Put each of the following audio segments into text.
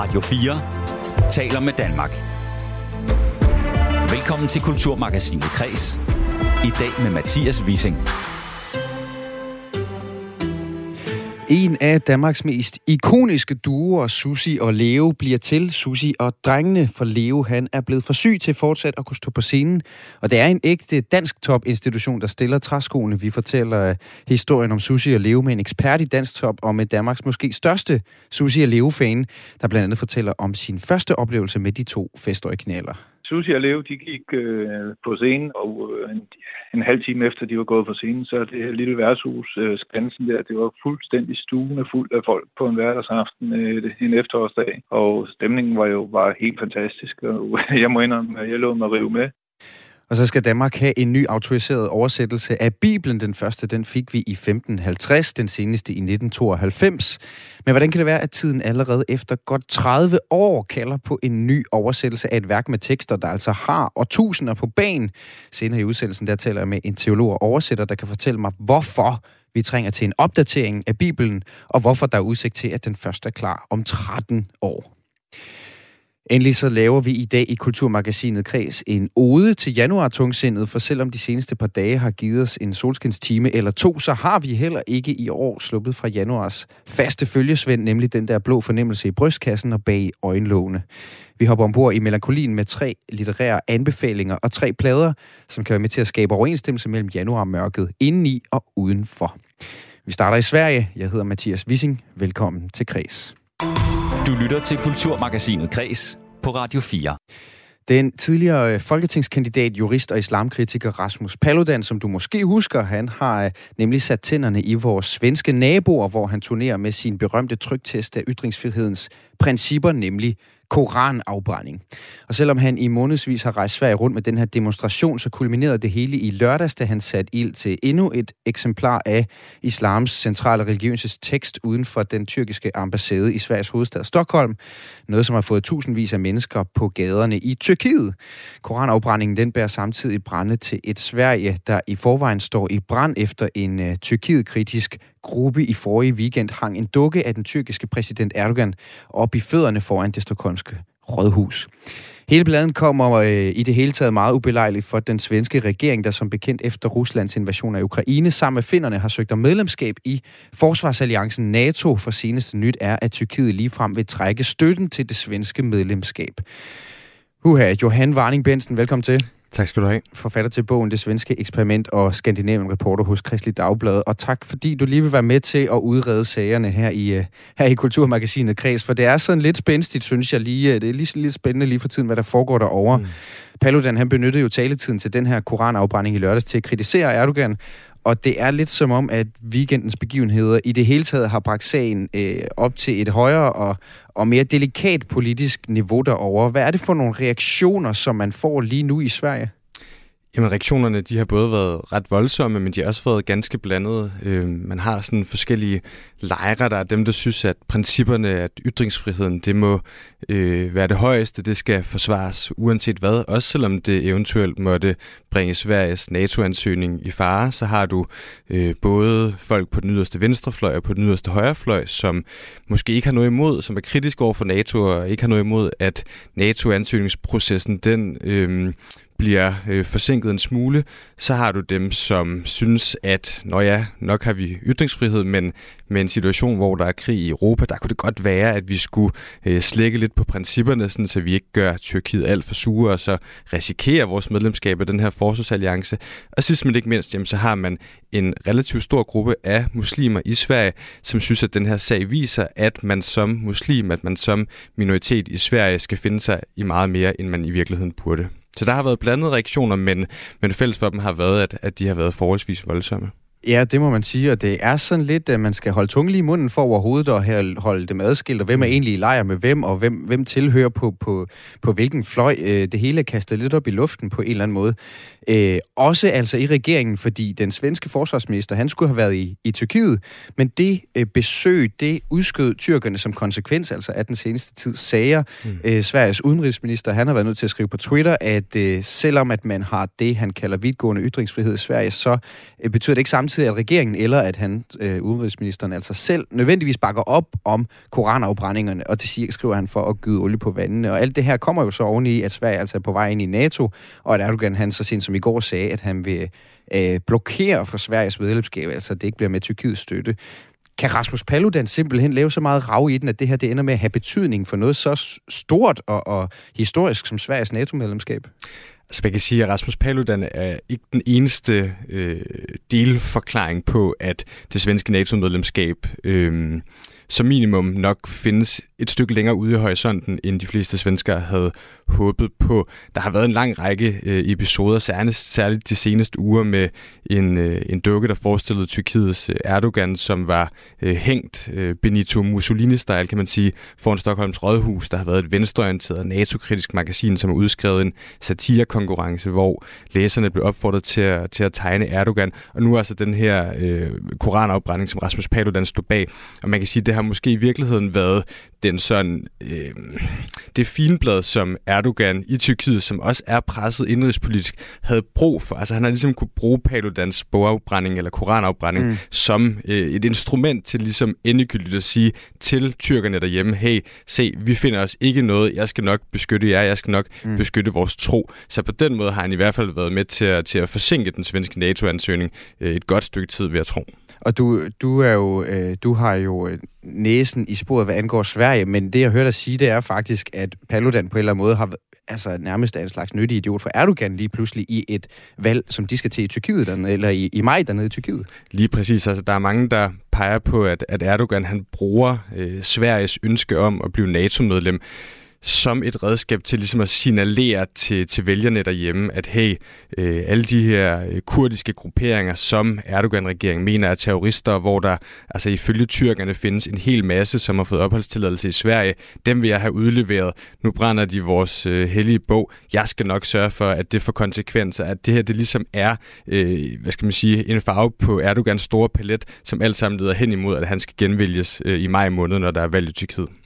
Radio 4 taler med Danmark. Velkommen til Kulturmagasinet Kres. I dag med Mathias Wissing. En af Danmarks mest ikoniske duoer, Susi og Leo, bliver til Susi og drengene, for Leo han er blevet for syg til fortsat at kunne stå på scenen. Og det er en ægte dansk topinstitution, der stiller træskoene. Vi fortæller historien om Susi og Leo med en ekspert i dansk top og med Danmarks måske største Susi og Leo-fan, der blandt andet fortæller om sin første oplevelse med de to festoriginaler. Susie og Leo, de gik øh, på scenen, og øh, en, en halv time efter de var gået på scenen, så det her lille værtshus, øh, Skansen der, det var fuldstændig stuende fuld af folk på en hverdagsaften øh, en efterårsdag, og stemningen var jo bare helt fantastisk, og jeg må indrømme, at jeg lå mig rive med. Og så skal Danmark have en ny autoriseret oversættelse af Bibelen. Den første, den fik vi i 1550, den seneste i 1992. Men hvordan kan det være, at tiden allerede efter godt 30 år kalder på en ny oversættelse af et værk med tekster, der altså har årtusinder på banen? Senere i udsendelsen, der taler jeg med en teolog og oversætter, der kan fortælle mig, hvorfor vi trænger til en opdatering af Bibelen, og hvorfor der er udsigt til, at den første er klar om 13 år. Endelig så laver vi i dag i Kulturmagasinet Kreds en ode til januar tungsindet, for selvom de seneste par dage har givet os en solskinstime eller to, så har vi heller ikke i år sluppet fra januars faste følgesvend, nemlig den der blå fornemmelse i brystkassen og bag øjenlågene. Vi hopper ombord i melankolien med tre litterære anbefalinger og tre plader, som kan være med til at skabe overensstemmelse mellem januarmørket indeni og udenfor. Vi starter i Sverige. Jeg hedder Mathias Wissing. Velkommen til Kreds. Du lytter til Kulturmagasinet Kres på Radio 4. Den tidligere øh, folketingskandidat, jurist og islamkritiker Rasmus Paludan, som du måske husker, han har øh, nemlig sat tænderne i vores svenske naboer, hvor han turnerer med sin berømte trygtest af ytringsfrihedens principper, nemlig koranafbrænding. Og selvom han i månedsvis har rejst Sverige rundt med den her demonstration, så kulminerede det hele i lørdags, da han satte ild til endnu et eksemplar af islams centrale religiøse tekst uden for den tyrkiske ambassade i Sveriges hovedstad Stockholm. Noget, som har fået tusindvis af mennesker på gaderne i Tyrkiet. Koranafbrændingen den bærer samtidig brænde til et Sverige, der i forvejen står i brand efter en uh, Tyrkiet-kritisk gruppe i forrige weekend hang en dukke af den tyrkiske præsident Erdogan op i fødderne foran det stokholmske rådhus. Hele bladen kommer øh, i det hele taget meget ubelejligt for den svenske regering, der som bekendt efter Ruslands invasion af Ukraine sammen med finnerne har søgt om medlemskab i Forsvarsalliancen NATO. For seneste nyt er, at Tyrkiet ligefrem vil trække støtten til det svenske medlemskab. Uha, Johan Varning Bensen, velkommen til. Tak skal du have. Forfatter til bogen Det Svenske Eksperiment og Skandinavien reporter hos Kristelig Dagblad. Og tak fordi du lige vil være med til at udrede sagerne her i, uh, her i Kulturmagasinet Kreds. For det er sådan lidt spændstigt, synes jeg lige. Det er lige lidt spændende lige for tiden, hvad der foregår derovre. Mm. Paludan, han benyttede jo taletiden til den her koranafbrænding i lørdags til at kritisere Erdogan og det er lidt som om, at weekendens begivenheder i det hele taget har bragt sagen øh, op til et højere og, og mere delikat politisk niveau derover. Hvad er det for nogle reaktioner, som man får lige nu i Sverige? Jamen reaktionerne, de har både været ret voldsomme, men de har også været ganske blandede. Øh, man har sådan forskellige lejre, der er dem, der synes, at principperne, at ytringsfriheden, det må øh, være det højeste, det skal forsvares uanset hvad. Også selvom det eventuelt måtte bringe Sveriges NATO-ansøgning i fare, så har du øh, både folk på den yderste venstrefløj og på den yderste højrefløj, som måske ikke har noget imod, som er kritisk over for NATO og ikke har noget imod, at NATO-ansøgningsprocessen, den... Øh, bliver øh, forsinket en smule, så har du dem, som synes, at når ja, nok har vi ytringsfrihed, men med en situation, hvor der er krig i Europa, der kunne det godt være, at vi skulle øh, slække lidt på principperne, sådan, så vi ikke gør Tyrkiet alt for sure, og så risikerer vores medlemskab af den her forsvarsalliance. Og sidst men ikke mindst, jamen, så har man en relativt stor gruppe af muslimer i Sverige, som synes, at den her sag viser, at man som muslim, at man som minoritet i Sverige skal finde sig i meget mere, end man i virkeligheden burde. Så der har været blandede reaktioner, men, men fælles for dem har været, at, at de har været forholdsvis voldsomme. Ja, det må man sige, og det er sådan lidt, at man skal holde tungen i munden for overhovedet at holde dem adskilt, og hvem er mm. egentlig i lejr med hvem, og hvem, hvem tilhører på, på, på hvilken fløj. Øh, det hele er kastet lidt op i luften på en eller anden måde. Øh, også altså i regeringen, fordi den svenske forsvarsminister, han skulle have været i, i Tyrkiet, men det øh, besøg, det udskød tyrkerne som konsekvens altså af den seneste tids sager. Mm. Øh, Sveriges udenrigsminister, han har været nødt til at skrive på Twitter, at øh, selvom at man har det, han kalder vidtgående ytringsfrihed i Sverige, så øh, betyder det ikke samt samtidig, at regeringen eller at han, øh, udenrigsministeren, altså selv nødvendigvis bakker op om koranafbrændingerne, og det skriver han for at gyde olie på vandene. Og alt det her kommer jo så oveni, at Sverige altså er på vej ind i NATO, og at Erdogan han så sent som i går sagde, at han vil øh, blokere for Sveriges medlemskab, altså det ikke bliver med Tyrkiets støtte. Kan Rasmus Paludan simpelthen lave så meget rav i den, at det her det ender med at have betydning for noget så stort og, og historisk som Sveriges NATO-medlemskab? Altså man kan sige, at Rasmus Paludan er ikke den eneste øh, delforklaring på, at det svenske NATO-medlemskab øh, som minimum nok findes et stykke længere ude i horisonten, end de fleste svenskere havde håbet på. Der har været en lang række øh, episoder, særligt, særligt de seneste uger, med en, øh, en dukke, der forestillede Tyrkiets øh, Erdogan, som var øh, hængt øh, Benito Mussolini-style, kan man sige, foran Stockholms Rådhus. Der har været et venstreorienteret NATO-kritisk magasin, som har udskrevet en satirekonkurrence, hvor læserne blev opfordret til at, til at tegne Erdogan. Og nu er altså den her øh, koranafbrænding, som Rasmus Paludan stod bag. Og man kan sige, at det har måske i virkeligheden været den sådan, øh, det finblad, som Erdogan i Tyrkiet, som også er presset indrigspolitisk, havde brug for. Altså han har ligesom kunne bruge Paludans bogafbrænding eller koranafbrænding mm. som øh, et instrument til ligesom endegyldigt at sige til tyrkerne derhjemme, hey, se, vi finder os ikke noget, jeg skal nok beskytte jer, jeg skal nok mm. beskytte vores tro. Så på den måde har han i hvert fald været med til at, til at forsinke den svenske NATO-ansøgning øh, et godt stykke tid, vil jeg tro. Og du, du, er jo, øh, du har jo øh, næsen i sporet, hvad angår Sverige, men det, jeg hørte dig sige, det er faktisk, at Paludan på en eller anden måde har altså nærmest er en slags nyttig idiot for Erdogan lige pludselig i et valg, som de skal til i Tyrkiet, dernede, eller i, i maj dernede i Tyrkiet. Lige præcis. Altså, der er mange, der peger på, at, at Erdogan han bruger øh, Sveriges ønske om at blive NATO-medlem som et redskab til ligesom at signalere til, til vælgerne derhjemme, at hey, øh, alle de her øh, kurdiske grupperinger, som Erdogan-regeringen mener er terrorister, hvor der altså ifølge tyrkerne findes en hel masse, som har fået opholdstilladelse i Sverige, dem vil jeg have udleveret. Nu brænder de vores øh, hellige bog. Jeg skal nok sørge for, at det får konsekvenser, at det her det ligesom er, øh, hvad skal man sige, en farve på Erdogans store palet, som alt sammen leder hen imod, at han skal genvælges øh, i maj måned, når der er valg i Tyrkiet.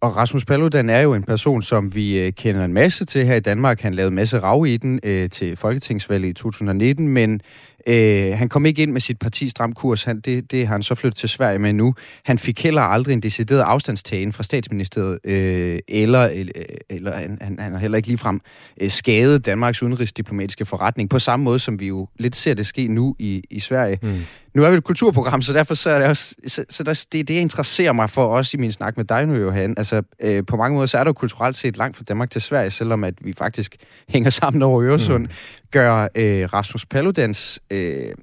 Og Rasmus Paludan er jo en person, som vi øh, kender en masse til her i Danmark. Han lavede en masse rav i den øh, til Folketingsvalget i 2019, men øh, han kom ikke ind med sit parti Stram Kurs. Han, det, det har han så flyttet til Sverige med nu. Han fik heller aldrig en decideret afstandstagen fra statsministeriet, øh, eller, eller, øh, eller han, han, han har heller ikke ligefrem øh, skadet Danmarks udenrigsdiplomatiske forretning, på samme måde som vi jo lidt ser det ske nu i, i Sverige. Mm. Nu er vi et kulturprogram, så derfor så er det også, så, så der, det, det interesserer mig for os i min snak med dig nu, Johan. Altså, øh, på mange måder, så er der jo kulturelt set langt fra Danmark til Sverige, selvom at vi faktisk hænger sammen over Øresund. Mm. Gør øh, Rasmus Paludans øh,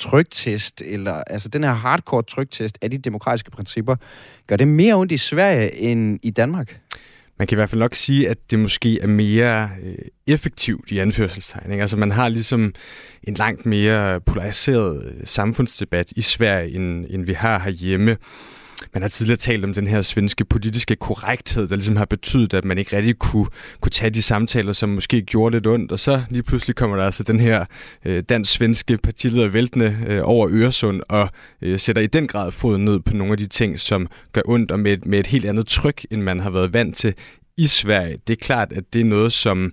trygtest, eller altså den her hardcore trygtest af de demokratiske principper, gør det mere ondt i Sverige end i Danmark? Man kan i hvert fald nok sige, at det måske er mere øh, effektivt i anførselstegning. Altså man har ligesom en langt mere polariseret øh, samfundsdebat i Sverige, end, end vi har herhjemme. Man har tidligere talt om den her svenske politiske korrekthed, der ligesom har betydet, at man ikke rigtig kunne, kunne tage de samtaler, som måske gjorde lidt ondt. Og så lige pludselig kommer der altså den her øh, dansk-svenske partileder væltende øh, over Øresund og øh, sætter i den grad foden ned på nogle af de ting, som gør ondt og med, med et helt andet tryk, end man har været vant til i Sverige. Det er klart, at det er noget, som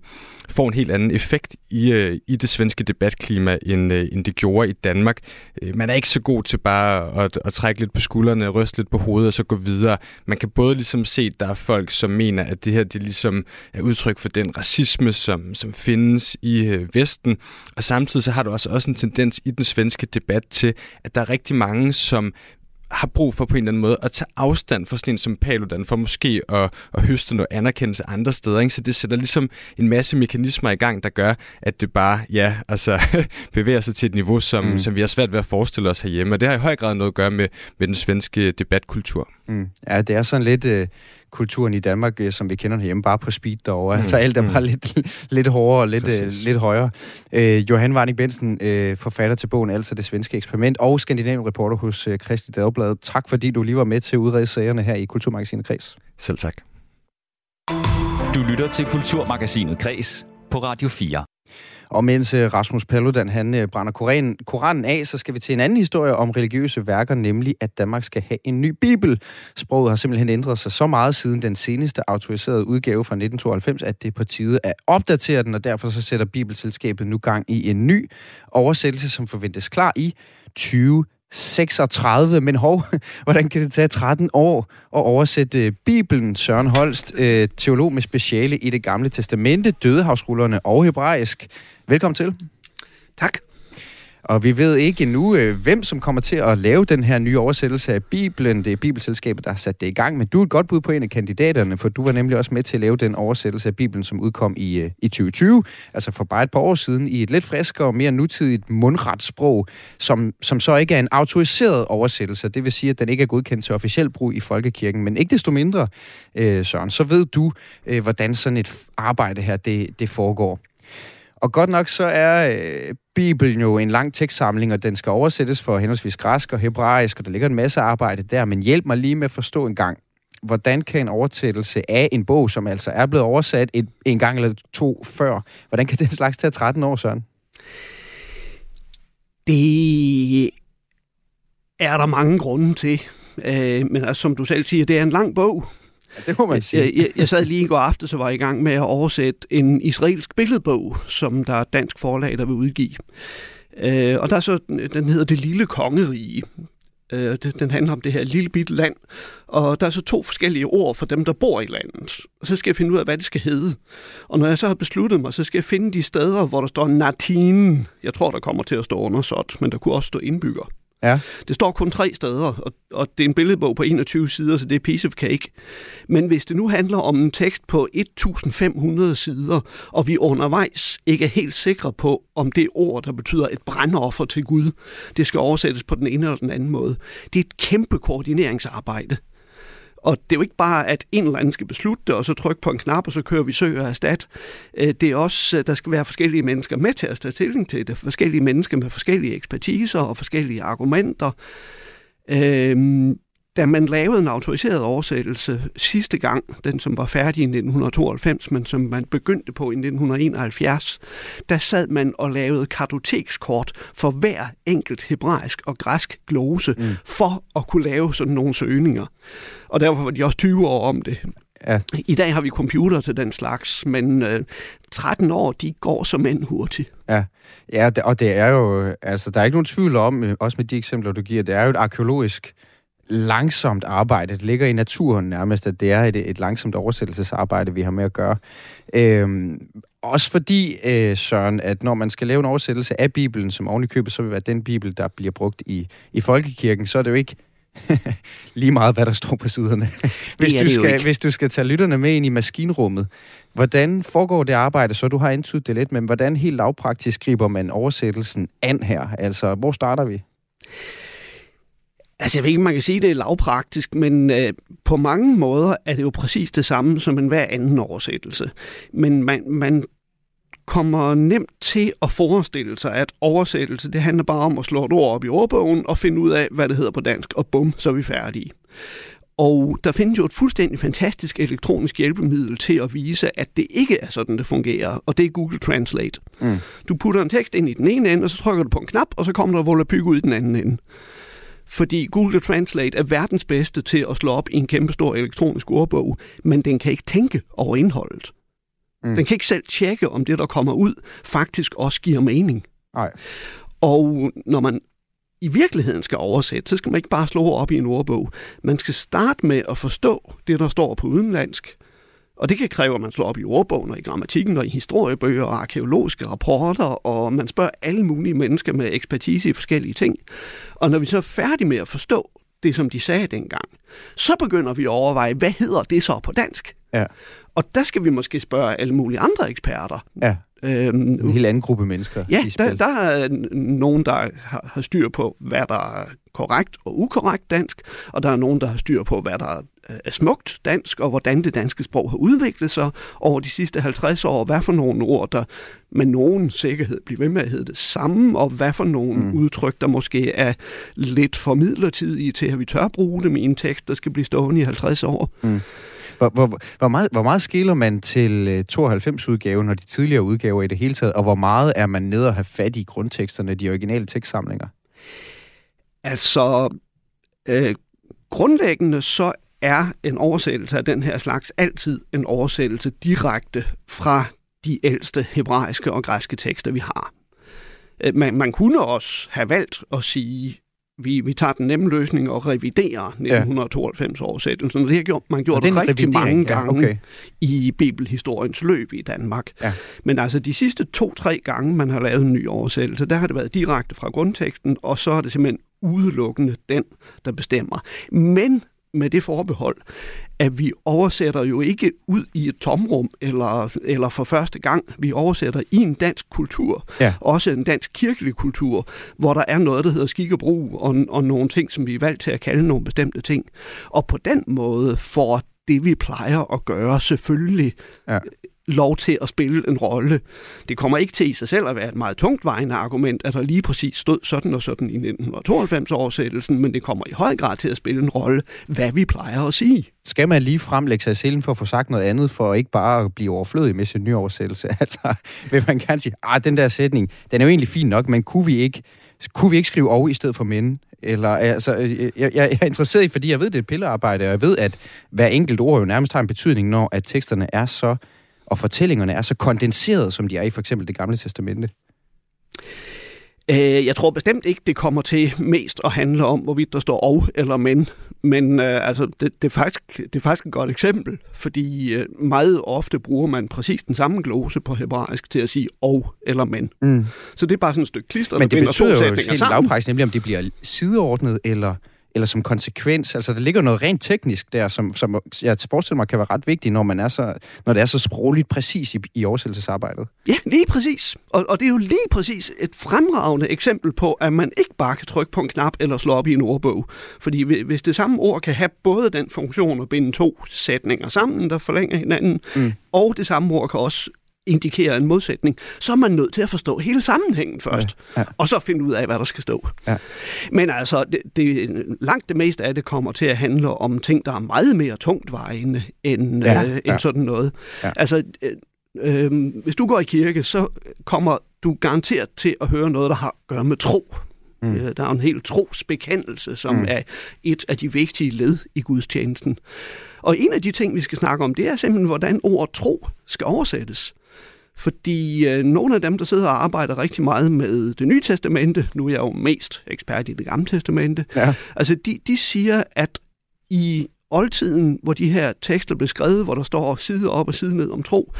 får en helt anden effekt i, øh, i det svenske debatklima, end, øh, end det gjorde i Danmark. Øh, man er ikke så god til bare at, at trække lidt på skuldrene, ryste lidt på hovedet og så gå videre. Man kan både ligesom se, at der er folk, som mener, at det her det ligesom er udtryk for den racisme, som, som findes i øh, Vesten, og samtidig så har du også, også en tendens i den svenske debat til, at der er rigtig mange, som har brug for på en eller anden måde at tage afstand fra sådan en som Paludan, for måske at, at høste noget anerkendelse andre steder. Ikke? Så det sætter ligesom en masse mekanismer i gang, der gør, at det bare ja, altså, bevæger sig til et niveau, som, mm. som vi har svært ved at forestille os herhjemme. Og det har i høj grad noget at gøre med, med den svenske debatkultur. Mm. Ja, det er sådan lidt... Øh kulturen i Danmark, øh, som vi kender herhjemme, bare på speed derovre. Mm. Altså alt er bare mm. lidt, lidt hårdere og lidt, øh, lidt højere. Øh, Johan Warning Bensen, øh, forfatter til bogen Altså det svenske eksperiment, og Skandinavian reporter hos øh, Christi Dagblad. Tak fordi du lige var med til at udrede sagerne her i Kulturmagasinet Kreds. Selv tak. Du lytter til Kulturmagasinet Kreds på Radio 4. Og mens øh, Rasmus Paludan han øh, brænder Koranen, Koranen af, så skal vi til en anden historie om religiøse værker, nemlig at Danmark skal have en ny bibel. Sproget har simpelthen ændret sig så meget siden den seneste autoriserede udgave fra 1992, at det er på tide at opdatere den, og derfor så sætter Bibelselskabet nu gang i en ny oversættelse, som forventes klar i 20 36, men hov, hvordan kan det tage 13 år at oversætte øh, Bibelen? Søren Holst, teolog med speciale i det gamle testamente, dødehavsrullerne og hebraisk. Velkommen til. Tak. Og vi ved ikke endnu, øh, hvem som kommer til at lave den her nye oversættelse af Bibelen. Det er Bibelselskabet, der har sat det i gang. Men du er et godt bud på en af kandidaterne, for du var nemlig også med til at lave den oversættelse af Bibelen, som udkom i, øh, i 2020. Altså for bare et par år siden, i et lidt friskere og mere nutidigt mundret sprog, som, som så ikke er en autoriseret oversættelse. Det vil sige, at den ikke er godkendt til officiel brug i folkekirken. Men ikke desto mindre, øh, Søren, så ved du, hvordan sådan et arbejde her det, det foregår. Og godt nok så er øh, Bibelen jo en lang tekstsamling, og den skal oversættes for henholdsvis græsk og hebraisk, og der ligger en masse arbejde der, men hjælp mig lige med at forstå en gang, hvordan kan en oversættelse af en bog, som altså er blevet oversat et, en gang eller to før, hvordan kan den slags tage 13 år, Søren? Det er der mange grunde til. Øh, men altså, som du selv siger, det er en lang bog. Det må man sige. Jeg, jeg, jeg sad lige i går aften, så var jeg i gang med at oversætte en israelsk billedbog, som der er dansk forlag, der vil udgive. Øh, og der er så, den hedder Det Lille Kongerige. Øh, den handler om det her lille bitte land, og der er så to forskellige ord for dem, der bor i landet. Og så skal jeg finde ud af, hvad det skal hedde. Og når jeg så har besluttet mig, så skal jeg finde de steder, hvor der står Natin. Jeg tror, der kommer til at stå undersåt, men der kunne også stå indbygger. Ja. Det står kun tre steder, og, og det er en billedbog på 21 sider, så det er piece of cake. Men hvis det nu handler om en tekst på 1500 sider, og vi undervejs ikke er helt sikre på, om det ord, der betyder et brandoffer til Gud, det skal oversættes på den ene eller den anden måde, det er et kæmpe koordineringsarbejde. Og det er jo ikke bare, at en eller anden skal beslutte det, og så trykke på en knap, og så kører vi søg og erstat. Øh, det er også, øh, der skal være forskellige mennesker med til at tage stilling til det. Forskellige mennesker med forskellige ekspertiser og forskellige argumenter. Øhm, da man lavede en autoriseret oversættelse sidste gang, den som var færdig i 1992, men som man begyndte på i 1971, der sad man og lavede kartotekskort for hver enkelt hebraisk og græsk glose, mm. for at kunne lave sådan nogle søgninger. Og derfor var de også 20 år om det. Ja. I dag har vi computer til den slags, men øh, 13 år, de går som end hurtigt. Ja, ja og det er jo, altså der er ikke nogen tvivl om, øh, også med de eksempler, du giver, det er jo et arkeologisk langsomt arbejde. Det ligger i naturen nærmest, at det er et, et langsomt oversættelsesarbejde, vi har med at gøre. Øhm, også fordi, øh, Søren, at når man skal lave en oversættelse af Bibelen, som oven i købet så vil være den Bibel, der bliver brugt i, i folkekirken, så er det jo ikke lige meget, hvad der står på siderne. hvis, du skal, hvis du skal tage lytterne med ind i maskinrummet, hvordan foregår det arbejde? Så du har indtydet det lidt, men hvordan helt lavpraktisk griber man oversættelsen an her? Altså, hvor starter vi? Altså, jeg ved ikke, man kan sige, at det er lavpraktisk, men øh, på mange måder er det jo præcis det samme som en hver anden oversættelse. Men man, man kommer nemt til at forestille sig, at oversættelse, det handler bare om at slå et ord op i ordbogen og finde ud af, hvad det hedder på dansk, og bum, så er vi færdige. Og der findes jo et fuldstændig fantastisk elektronisk hjælpemiddel til at vise, at det ikke er sådan, det fungerer, og det er Google Translate. Mm. Du putter en tekst ind i den ene ende, og så trykker du på en knap, og så kommer der volapyk ud i den anden ende fordi Google Translate er verdens bedste til at slå op i en kæmpestor elektronisk ordbog, men den kan ikke tænke over indholdet. Mm. Den kan ikke selv tjekke, om det, der kommer ud, faktisk også giver mening. Nej. Og når man i virkeligheden skal oversætte, så skal man ikke bare slå op i en ordbog. Man skal starte med at forstå det, der står på udenlandsk, og det kan kræve, at man slår op i ordbogen og i grammatikken og i historiebøger og arkeologiske rapporter, og man spørger alle mulige mennesker med ekspertise i forskellige ting. Og når vi så er færdige med at forstå det, som de sagde dengang, så begynder vi at overveje, hvad hedder det så på dansk? Ja. Og der skal vi måske spørge alle mulige andre eksperter. Ja. Øhm, en helt anden gruppe mennesker Ja, der, der er nogen, der har, har styr på, hvad der korrekt og ukorrekt dansk, og der er nogen, der har styr på, hvad der er smukt dansk, og hvordan det danske sprog har udviklet sig over de sidste 50 år, hvad for nogle ord, der med nogen sikkerhed bliver ved med at hedde det samme, og hvad for nogle mm. udtryk, der måske er lidt for midlertidige til, at vi tør bruge dem i en tekst, der skal blive stående i 50 år. Mm. Hvor, hvor, hvor, meget, hvor meget skiller man til øh, 92-udgaven og de tidligere udgaver i det hele taget, og hvor meget er man nede og have fat i grundteksterne, de originale tekstsamlinger? Altså, øh, grundlæggende så er en oversættelse af den her slags altid en oversættelse direkte fra de ældste hebraiske og græske tekster, vi har. Øh, man, man kunne også have valgt at sige, vi, vi tager den nemme løsning og reviderer 1992 oversættelsen. Det har gjort, man gjort det rigtig mange gange ja, okay. i bibelhistoriens løb i Danmark. Ja. Men altså de sidste to-tre gange, man har lavet en ny oversættelse, der har det været direkte fra grundteksten, og så er det simpelthen udelukkende den, der bestemmer. Men med det forbehold, at vi oversætter jo ikke ud i et tomrum eller, eller for første gang. Vi oversætter i en dansk kultur, ja. også en dansk kirkelig kultur, hvor der er noget, der hedder skik og brug, og, og nogle ting, som vi er valgt til at kalde nogle bestemte ting. Og på den måde får det, vi plejer at gøre, selvfølgelig ja lov til at spille en rolle. Det kommer ikke til i sig selv at være et meget tungt vejende argument, at der lige præcis stod sådan og sådan i 1992-oversættelsen, men det kommer i høj grad til at spille en rolle, hvad vi plejer at sige. Skal man lige fremlægge sig selv for at få sagt noget andet, for ikke bare at blive overflødig med sin nye oversættelse? Altså, vil man gerne sige, at ah, den der sætning, den er jo egentlig fin nok, men kunne vi ikke, kunne vi ikke skrive over i stedet for men? Eller, altså, øh, øh, jeg, jeg er interesseret i, fordi jeg ved, det er et pillearbejde, og jeg ved, at hver enkelt ord jo nærmest har en betydning, når at teksterne er så og fortællingerne er så kondenseret, som de er i for eksempel det gamle testamente? Øh, jeg tror bestemt ikke, det kommer til mest at handle om, hvorvidt der står og eller men. Men øh, altså, det, det, er faktisk, det er faktisk et godt eksempel, fordi øh, meget ofte bruger man præcis den samme glose på hebraisk til at sige og eller men. Mm. Så det er bare sådan et stykke klister, Men det betyder jo helt lavpræs, nemlig om det bliver sideordnet eller eller som konsekvens? Altså, der ligger noget rent teknisk der, som, som jeg forestiller mig kan være ret vigtigt, når, man er så, når det er så sprogligt præcis i, i oversættelsesarbejdet. Ja, lige præcis. Og, og det er jo lige præcis et fremragende eksempel på, at man ikke bare kan trykke på en knap eller slå op i en ordbog. Fordi hvis det samme ord kan have både den funktion at binde to sætninger sammen, der forlænger hinanden, mm. og det samme ord kan også indikerer en modsætning, så er man nødt til at forstå hele sammenhængen først, ja, ja. og så finde ud af, hvad der skal stå. Ja. Men altså, det, det, langt det meste af det kommer til at handle om ting, der er meget mere tungtvejende end, ja, øh, end ja. sådan noget. Ja. Altså, øh, øh, hvis du går i kirke, så kommer du garanteret til at høre noget, der har at gøre med tro. Mm. Øh, der er en helt trosbekendelse, som mm. er et af de vigtige led i gudstjenesten. Og en af de ting, vi skal snakke om, det er simpelthen, hvordan ord tro skal oversættes. Fordi øh, nogle af dem, der sidder og arbejder rigtig meget med det nye testamente, nu er jeg jo mest ekspert i det gamle testamente, ja. altså de, de siger, at i oldtiden, hvor de her tekster blev skrevet, hvor der står side op og side ned om tro,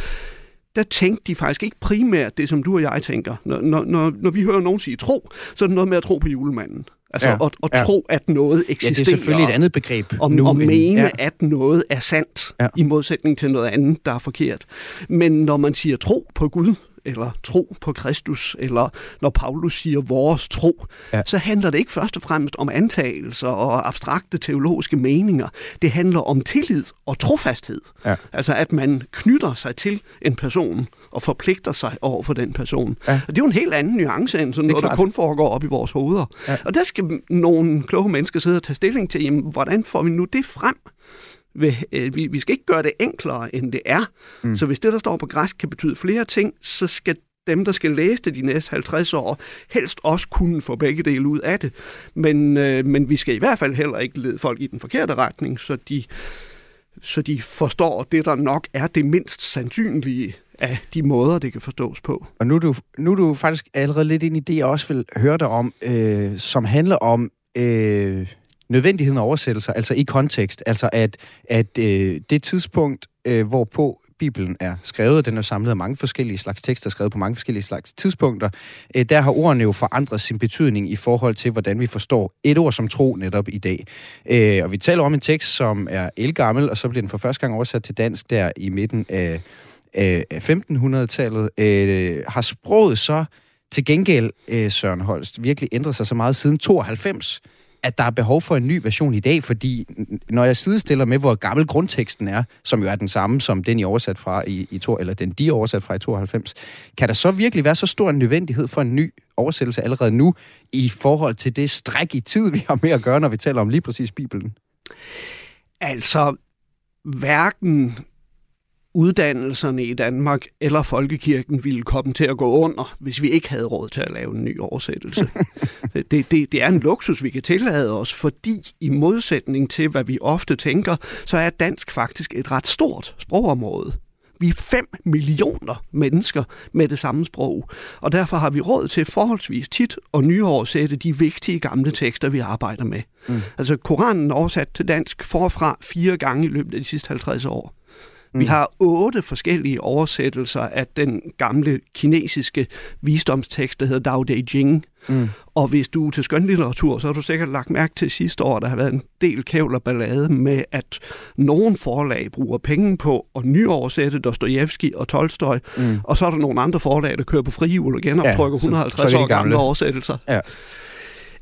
der tænkte de faktisk ikke primært det, som du og jeg tænker. Når, når, når vi hører nogen sige tro, så er det noget med at tro på julemanden. Altså ja, at, at ja. tro, at noget eksisterer. Ja, det er selvfølgelig et andet begreb. Og, nu, og mene, ja. at noget er sandt, ja. i modsætning til noget andet, der er forkert. Men når man siger tro på Gud, eller tro på Kristus, eller når Paulus siger vores tro, ja. så handler det ikke først og fremmest om antagelser og abstrakte teologiske meninger. Det handler om tillid og trofasthed. Ja. Altså at man knytter sig til en person og forpligter sig over for den person. Ja. Og det er jo en helt anden nuance end sådan noget, der kun foregår op i vores hoveder. Ja. Og der skal nogle kloge mennesker sidde og tage stilling til, jamen, hvordan får vi nu det frem? Øh, vi, vi skal ikke gøre det enklere, end det er. Mm. Så hvis det, der står på græsk, kan betyde flere ting, så skal dem, der skal læse det de næste 50 år, helst også kunne få begge dele ud af det. Men, øh, men vi skal i hvert fald heller ikke lede folk i den forkerte retning, så de, så de forstår det, der nok er det mindst sandsynlige af de måder, det kan forstås på. Og nu er du, nu er du faktisk allerede lidt ind i det, jeg også vil høre dig om, øh, som handler om øh, nødvendigheden af oversættelser, altså i kontekst. Altså at, at øh, det tidspunkt, øh, hvorpå Bibelen er skrevet, den er samlet af mange forskellige slags tekster, skrevet på mange forskellige slags tidspunkter, øh, der har ordene jo forandret sin betydning i forhold til, hvordan vi forstår et ord som tro netop i dag. Øh, og vi taler om en tekst, som er elgammel, og så bliver den for første gang oversat til dansk der i midten af, af 1500-tallet. Øh, har sproget så til gengæld, øh, Søren Holst, virkelig ændret sig så meget siden 92, at der er behov for en ny version i dag, fordi når jeg sidestiller med, hvor gammel grundteksten er, som jo er den samme som den, I oversat fra i, i to, eller den, de er oversat fra i 92, kan der så virkelig være så stor en nødvendighed for en ny oversættelse allerede nu, i forhold til det stræk i tid, vi har med at gøre, når vi taler om lige præcis Bibelen? Altså, hverken uddannelserne i Danmark eller folkekirken ville komme til at gå under, hvis vi ikke havde råd til at lave en ny oversættelse. det, det, det er en luksus, vi kan tillade os, fordi i modsætning til, hvad vi ofte tænker, så er dansk faktisk et ret stort sprogområde. Vi er 5 millioner mennesker med det samme sprog, og derfor har vi råd til forholdsvis tit at nyoversætte de vigtige gamle tekster, vi arbejder med. Mm. Altså Koranen er oversat til dansk forfra fire gange i løbet af de sidste 50 år. Mm. Vi har otte forskellige oversættelser af den gamle kinesiske visdomstekst, der hedder Dao De Jing. Mm. Og hvis du er til skønlitteratur, så har du sikkert lagt mærke til sidste år, der har været en del kævler ballade med, at nogen forlag bruger penge på at nyoversætte Dostojevski og Tolstoy, mm. og så er der nogle andre forlag, der kører på frihjul og genoptrykker ja, 150 år gamle oversættelser. Ja.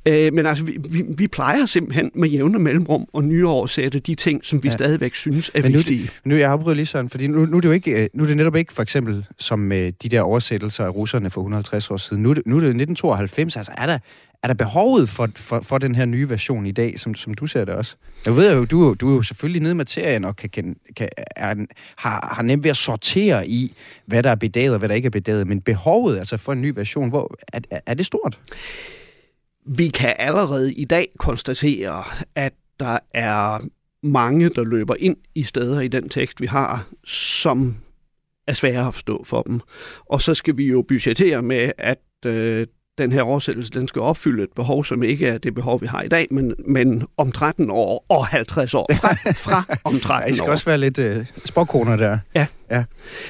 Øh, men altså, vi, vi, vi plejer simpelthen med jævne mellemrum at nyoversætte de ting, som vi ja. stadigvæk synes er men nu, vigtige. Nu, jeg afbryder lige sådan, fordi nu, nu, er det jo ikke, øh, nu er det netop ikke for eksempel som med de der oversættelser af russerne for 150 år siden. Nu, nu er det 1992, altså er der, er der behovet for, for, for den her nye version i dag, som, som du ser det også? Jeg ved jo, du, du er jo selvfølgelig nede i materien og kan, kan, kan, er, har, har nemt ved at sortere i, hvad der er bedaget og hvad der ikke er bedaget, men behovet altså for en ny version, hvor, er, er det stort? Vi kan allerede i dag konstatere, at der er mange, der løber ind i steder i den tekst, vi har, som er svære at forstå for dem. Og så skal vi jo budgettere med, at øh, den her oversættelse, den skal opfylde et behov, som ikke er det behov, vi har i dag, men, men om 13 år og 50 år. Fra, fra om 13 år. Ja, I skal år. også være lidt øh, spåkoner der. Ja. ja.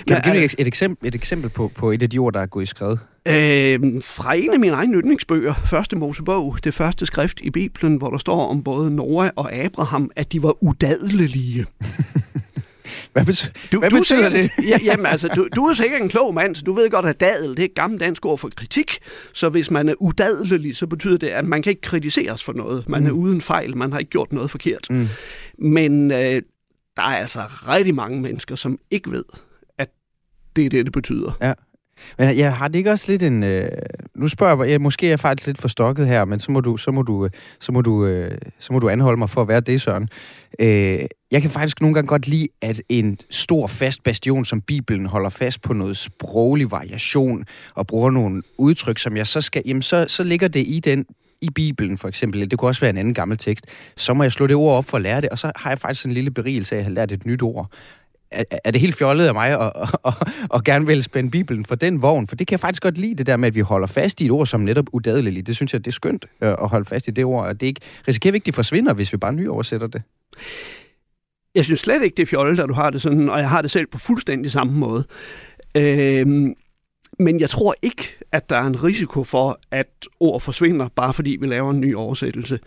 Kan men, du give et, et, eksempel, et eksempel på, på et af de ord, der er gået i skred? Øh, fra en af mine egne yndlingsbøger, Første Mosebog, det første skrift i Bibelen, hvor der står om både Noah og Abraham, at de var udadlelige. Hvad, betyder, du, hvad du betyder sikkert, det? ja, jamen, altså, du, du er sikkert en klog mand, så du ved godt, at dadel det er et gammelt dansk ord for kritik. Så hvis man er udadelig, så betyder det, at man kan ikke kritiseres for noget. Man mm. er uden fejl, man har ikke gjort noget forkert. Mm. Men øh, der er altså rigtig mange mennesker, som ikke ved, at det er det, det betyder. Ja. Men jeg har det ikke også lidt en... Øh, nu spørger jeg, ja, måske er jeg faktisk lidt for stokket her, men så må du, så må du, øh, så må du, øh, så må du anholde mig for at være det, Søren. Øh, jeg kan faktisk nogle gange godt lide, at en stor fast bastion som Bibelen holder fast på noget sproglig variation og bruger nogle udtryk, som jeg så skal... Jamen, så, så ligger det i den i Bibelen for eksempel, det kunne også være en anden gammel tekst, så må jeg slå det ord op for at lære det, og så har jeg faktisk en lille berigelse af at have lært et nyt ord er, er det helt fjollet af mig at, at, at, at gerne vil spænde Bibelen for den vogn? For det kan jeg faktisk godt lide, det der med, at vi holder fast i et ord som netop udadeligt. Det synes jeg, det er skønt øh, at holde fast i det ord, og det ikke, risikerer vi ikke, det forsvinder, hvis vi bare nyoversætter det. Jeg synes slet ikke, det er fjollet, at du har det sådan, og jeg har det selv på fuldstændig samme måde. Øhm, men jeg tror ikke, at der er en risiko for, at ord forsvinder, bare fordi vi laver en ny oversættelse.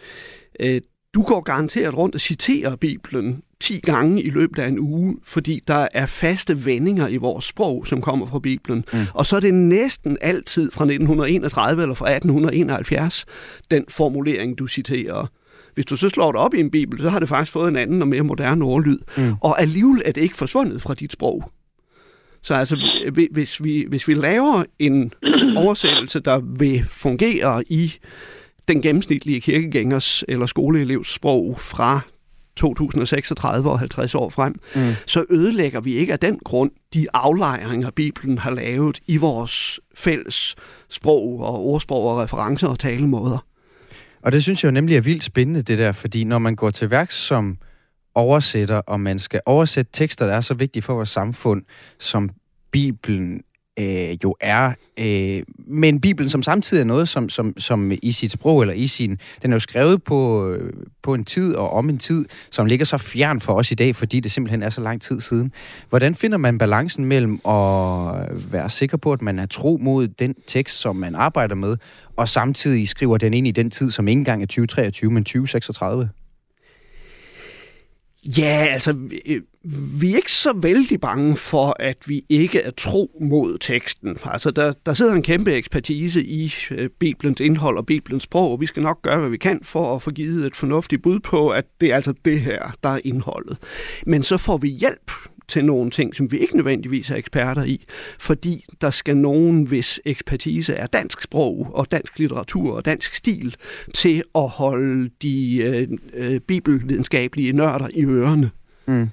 Øh, du går garanteret rundt og citerer Bibelen 10 gange i løbet af en uge, fordi der er faste vendinger i vores sprog, som kommer fra Bibelen. Mm. Og så er det næsten altid fra 1931 eller fra 1871, den formulering, du citerer. Hvis du så slår det op i en bibel, så har det faktisk fået en anden og mere moderne ordlyd. Mm. Og alligevel er det ikke forsvundet fra dit sprog. Så altså, hvis vi, hvis vi laver en oversættelse, der vil fungere i den gennemsnitlige kirkegængers eller skoleelevs sprog fra 2036 og 50 år frem, mm. så ødelægger vi ikke af den grund de aflejringer, Bibelen har lavet i vores fælles sprog og ordsprog og referencer og talemåder. Og det synes jeg jo nemlig er vildt spændende, det der, fordi når man går til værks som oversætter, og man skal oversætte tekster, der er så vigtige for vores samfund, som Bibelen øh, jo er. Øh, men Bibelen som samtidig er noget, som, som, som i sit sprog, eller i sin... Den er jo skrevet på, øh, på en tid og om en tid, som ligger så fjern for os i dag, fordi det simpelthen er så lang tid siden. Hvordan finder man balancen mellem at være sikker på, at man er tro mod den tekst, som man arbejder med, og samtidig skriver den ind i den tid, som ikke engang er 2023, men 2036? Ja, altså, øh, vi er ikke så vældig bange for, at vi ikke er tro mod teksten. Altså, der, der sidder en kæmpe ekspertise i øh, Bibelens indhold og Bibelens sprog, og vi skal nok gøre, hvad vi kan for at få givet et fornuftigt bud på, at det er altså det her, der er indholdet. Men så får vi hjælp til nogle ting, som vi ikke nødvendigvis er eksperter i, fordi der skal nogen, hvis ekspertise er dansk sprog og dansk litteratur og dansk stil, til at holde de øh, øh, bibelvidenskabelige nørder i ørerne. Mm.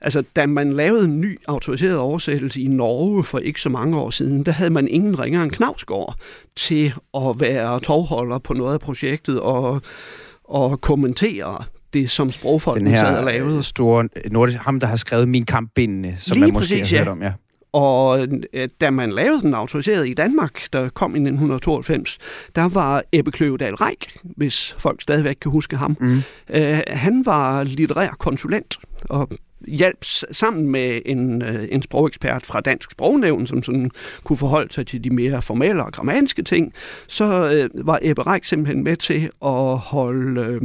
Altså, da man lavede en ny autoriseret oversættelse i Norge for ikke så mange år siden, der havde man ingen ringere end Knavsgaard til at være tovholder på noget af projektet og, og kommentere det, som sprogfolk Den her sad og lavede. store nordisk, ham der har skrevet Min kampbindende, som Lige man måske præcis, har ja. hørt om, ja. Og øh, da man lavede den autoriseret i Danmark, der kom i 1992, der var Ebbe Kløvedal Reik, hvis folk stadigvæk kan huske ham. Mm. Øh, han var litterær konsulent og hjalp sammen med en, øh, en sprogekspert fra Dansk Sprognævn, som sådan kunne forholde sig til de mere formelle og grammatiske ting, så øh, var Ebbe Reik simpelthen med til at holde øh,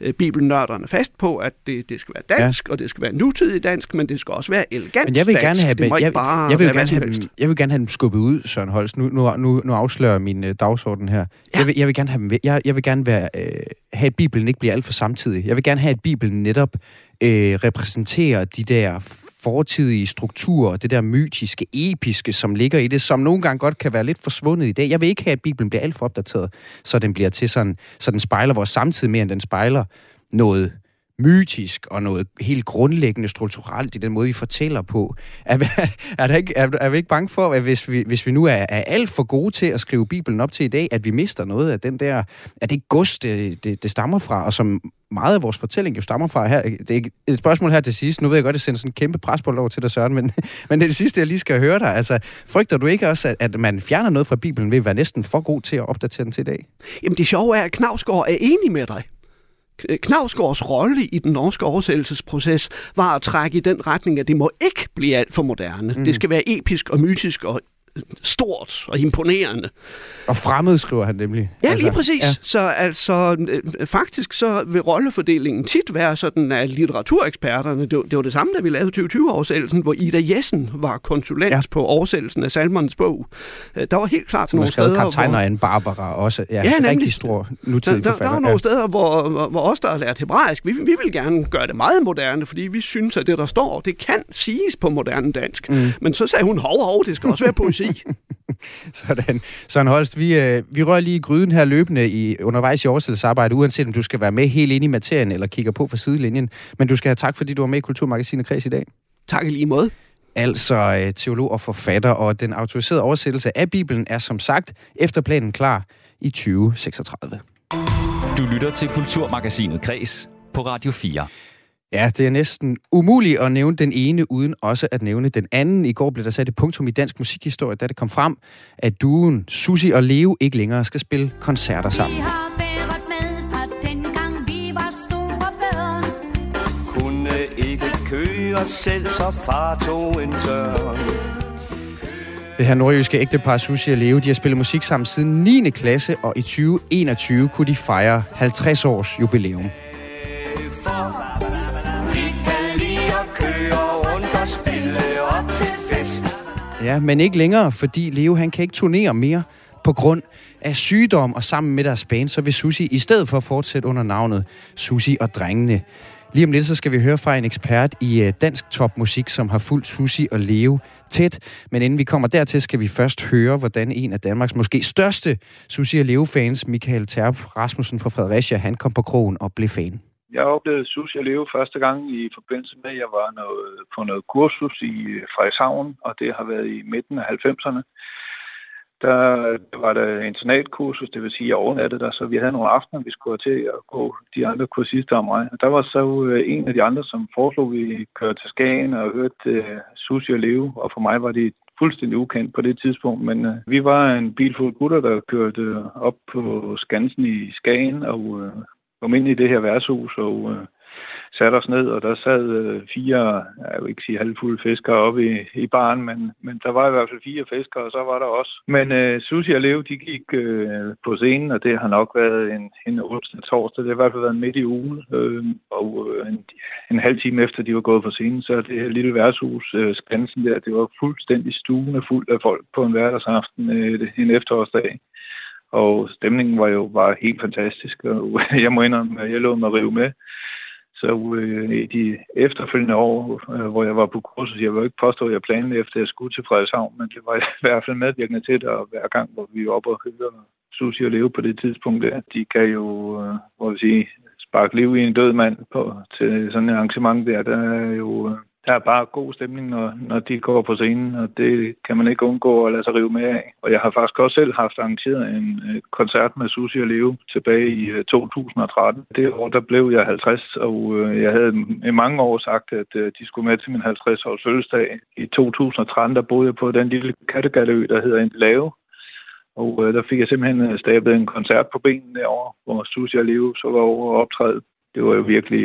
øh, bibelnørderne fast på, at det, det skal være dansk, ja. og det skal være nutidig dansk, men det skal også være elegant Men jeg vil gerne have, det må jeg, ikke bare jeg, vil gerne have dem, jeg vil gerne have dem skubbet ud, Søren Holst. Nu, nu, nu, nu afslører min øh, dagsorden her. Ja. Jeg, vil, jeg vil gerne have dem, jeg, jeg vil gerne være, øh, have, at Bibelen ikke bliver alt for samtidig. Jeg vil gerne have, at Bibelen netop øh, repræsenterer de der fortidige strukturer, det der mytiske, episke, som ligger i det, som nogle gange godt kan være lidt forsvundet i dag. Jeg vil ikke have, at Bibelen bliver alt for opdateret, så den bliver til sådan, så den spejler vores samtid mere, end den spejler noget mytisk og noget helt grundlæggende strukturelt i den måde, vi fortæller på. Er, vi- er, der ikke, er, er vi ikke bange for, at hvis vi, hvis vi nu er, er alt for gode til at skrive Bibelen op til i dag, at vi mister noget af den der, af det gods, det, det, det stammer fra, og som meget af vores fortælling jo stammer fra her. Det er et spørgsmål her til sidst. Nu ved jeg godt, at det sender sådan en kæmpe presbold over til dig, Søren, men, men det er det sidste, jeg lige skal høre dig. Altså, frygter du ikke også, at, at man fjerner noget fra Bibelen ved at være næsten for god til at opdatere den til i dag? Jamen det sjove er, at Knavsgaard er enig med dig. Knavsgaards rolle i den norske oversættelsesproces var at trække i den retning, at det må ikke blive alt for moderne. Mm. Det skal være episk og mytisk og stort og imponerende. Og fremmed skriver han nemlig. Ja, altså, lige præcis. Ja. Ja. Så altså, øh, faktisk så vil rollefordelingen tit være sådan, at litteratureksperterne, det, var- det var det samme, da vi lavede 2020-oversættelsen, hvor Ida Jessen var konsulent Ja. ja. på oversættelsen af Salmernes bog. Øh, Der var helt klart Som nogle skrevet steder, hvor... Anne Barbara også. Ja, Ja, ja nemlig. rigtig stor Der, nutidig der, der forfatter. var nogle steder, hvor, hvor, hvor os, der har lært hebraisk, vi, vi vil gerne gøre det meget moderne, fordi vi synes, at det, der står, det kan siges på moderne dansk. Mm. Men så sagde hun, hov, hov, det skal også være poesi. Sådan. Søren Holst, vi, øh, vi rører lige i gryden her løbende i, undervejs i oversættelsesarbejde, uanset om du skal være med helt ind i materien eller kigger på fra sidelinjen. Men du skal have tak, fordi du var med i Kulturmagasinet Kreds i dag. tak i lige måde. Altså øh, teolog og forfatter, og den autoriserede oversættelse af Bibelen er som sagt efter planen klar i 2036. Du lytter til Kulturmagasinet Kres på Radio 4. Ja, det er næsten umuligt at nævne den ene, uden også at nævne den anden. I går blev der sat et punktum i dansk musikhistorie, da det kom frem, at duen Susi og Leo ikke længere skal spille koncerter sammen. Køre selv, så far tog en tørn. Det her nordjyske ægtepar Susi og Leo, de har spillet musik sammen siden 9. klasse, og i 2021 kunne de fejre 50 års jubilæum. Ja, men ikke længere, fordi Leo han kan ikke turnere mere på grund af sygdom, og sammen med deres band, så vil Susi i stedet for fortsætte under navnet Susi og Drengene. Lige om lidt, så skal vi høre fra en ekspert i øh, dansk topmusik, som har fulgt Susi og Leo tæt. Men inden vi kommer dertil, skal vi først høre, hvordan en af Danmarks måske største Susi og Leo-fans, Michael Terp Rasmussen fra Fredericia, han kom på krogen og blev fan. Jeg oplevede SUS, jeg levede første gang i forbindelse med, at jeg var noget, på noget kursus i øh, Frederikshavn, og det har været i midten af 90'erne. Der var der internatkursus, det vil sige, at jeg overnattede der, så vi havde nogle aftener, vi skulle til at gå de andre kursister og mig. Og der var så øh, en af de andre, som foreslog, at vi kørte til Skagen og hørte øh, uh, og Leve, og for mig var det fuldstændig ukendt på det tidspunkt, men øh, vi var en bil fuld gutter, der kørte op på Skansen i Skagen og øh, kom ind i det her værtshus og øh, satte os ned, og der sad øh, fire, jeg vil ikke sige halvfulde fiskere oppe i, i baren, men, men der var i hvert fald fire fiskere, og så var der også. Men øh, Susi og Leo, de gik øh, på scenen, og det har nok været en, en onsdag torsdag. Det har i hvert fald været midt i ugen, øh, og øh, en, en halv time efter de var gået på scenen, så det her lille værtshus, øh, Skansen der, det var fuldstændig stuende fuld af folk på en hverdagsaften øh, en efterårsdag. Og stemningen var jo bare helt fantastisk, og jeg må indrømme, at jeg lå mig rive med. Så øh, i de efterfølgende år, øh, hvor jeg var på kursus, jeg vil ikke påstå, at jeg planlagde efter, at jeg skulle til Frederikshavn, men det var i hvert fald medvirkende til det, og hver gang, hvor vi var oppe og hørte Susi og Leve på det tidspunkt der, de kan jo, øh, hvor vi sige, sparke liv i en død mand på, til sådan et arrangement der, der er jo øh, der er bare god stemning, når, når de går på scenen, og det kan man ikke undgå at lade sig rive med af. Og jeg har faktisk også selv haft arrangeret en øh, koncert med Susi og Leo tilbage i øh, 2013. Det år, der blev jeg 50, og øh, jeg havde i mange år sagt, at øh, de skulle med til min 50-års fødselsdag. I 2013, der boede jeg på den lille kattegalø, der hedder Lave. Og øh, der fik jeg simpelthen øh, stablet en koncert på benene derovre, hvor Susie og Leo så var over og optræde. Det var jo virkelig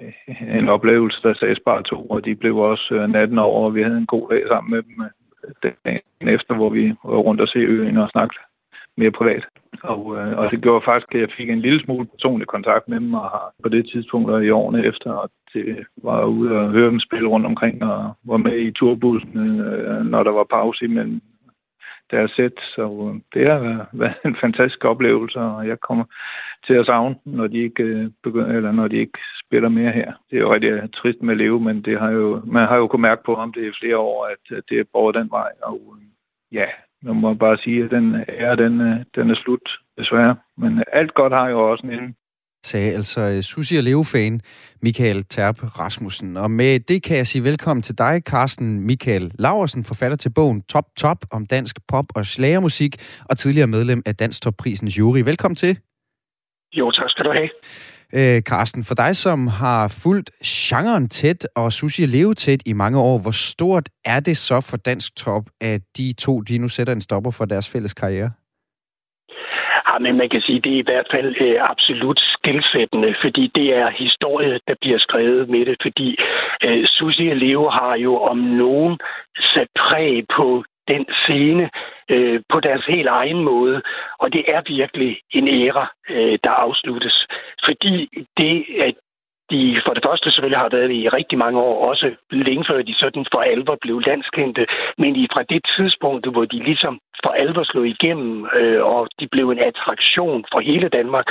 en oplevelse, der sagde bare to, og de blev også øh, natten over, og vi havde en god dag sammen med dem øh, dagen efter, hvor vi var rundt og se øen og snakkede mere privat. Og, øh, og det gjorde faktisk, at jeg fik en lille smule personlig kontakt med dem, og har på det tidspunkt og i årene efter, og det var ude og høre dem spille rundt omkring, og var med i turbussen, øh, når der var pause imellem deres sæt. Så det har været en fantastisk oplevelse, og jeg kommer til at savne, når de ikke øh, begynder, eller når de ikke spiller mere her. Det er jo rigtig øh, trist med at leve, men det har jo, man har jo kunnet mærke på om det i flere år, at det er borget den vej. Og øh, ja, man må bare sige, at den er, den, den er slut, desværre. Men alt godt har jo også en ende sagde altså øh, Susi og Leo-fan Michael Terp Rasmussen. Og med det kan jeg sige velkommen til dig, Carsten Michael Laversen, forfatter til bogen Top Top om dansk pop og slagermusik, og tidligere medlem af Dansk Topprisens jury. Velkommen til. Jo, tak skal du have. Øh, Carsten, for dig, som har fulgt genren tæt og Sushi og Leo tæt i mange år, hvor stort er det så for Dansk Top, at de to de nu sætter en stopper for deres fælles karriere? Ja, men man kan sige, at det er i hvert fald øh, absolut skilsættende, fordi det er historie, der bliver skrevet med det, fordi øh, Susie og Leo har jo om nogen sat præg på den scene øh, på deres helt egen måde, og det er virkelig en æra, øh, der afsluttes. Fordi det, at de for det første selvfølgelig har været i rigtig mange år, også længe før de sådan for alvor blev landskendte, men i fra det tidspunkt, hvor de ligesom for alvor slog igennem, øh, og de blev en attraktion for hele Danmark,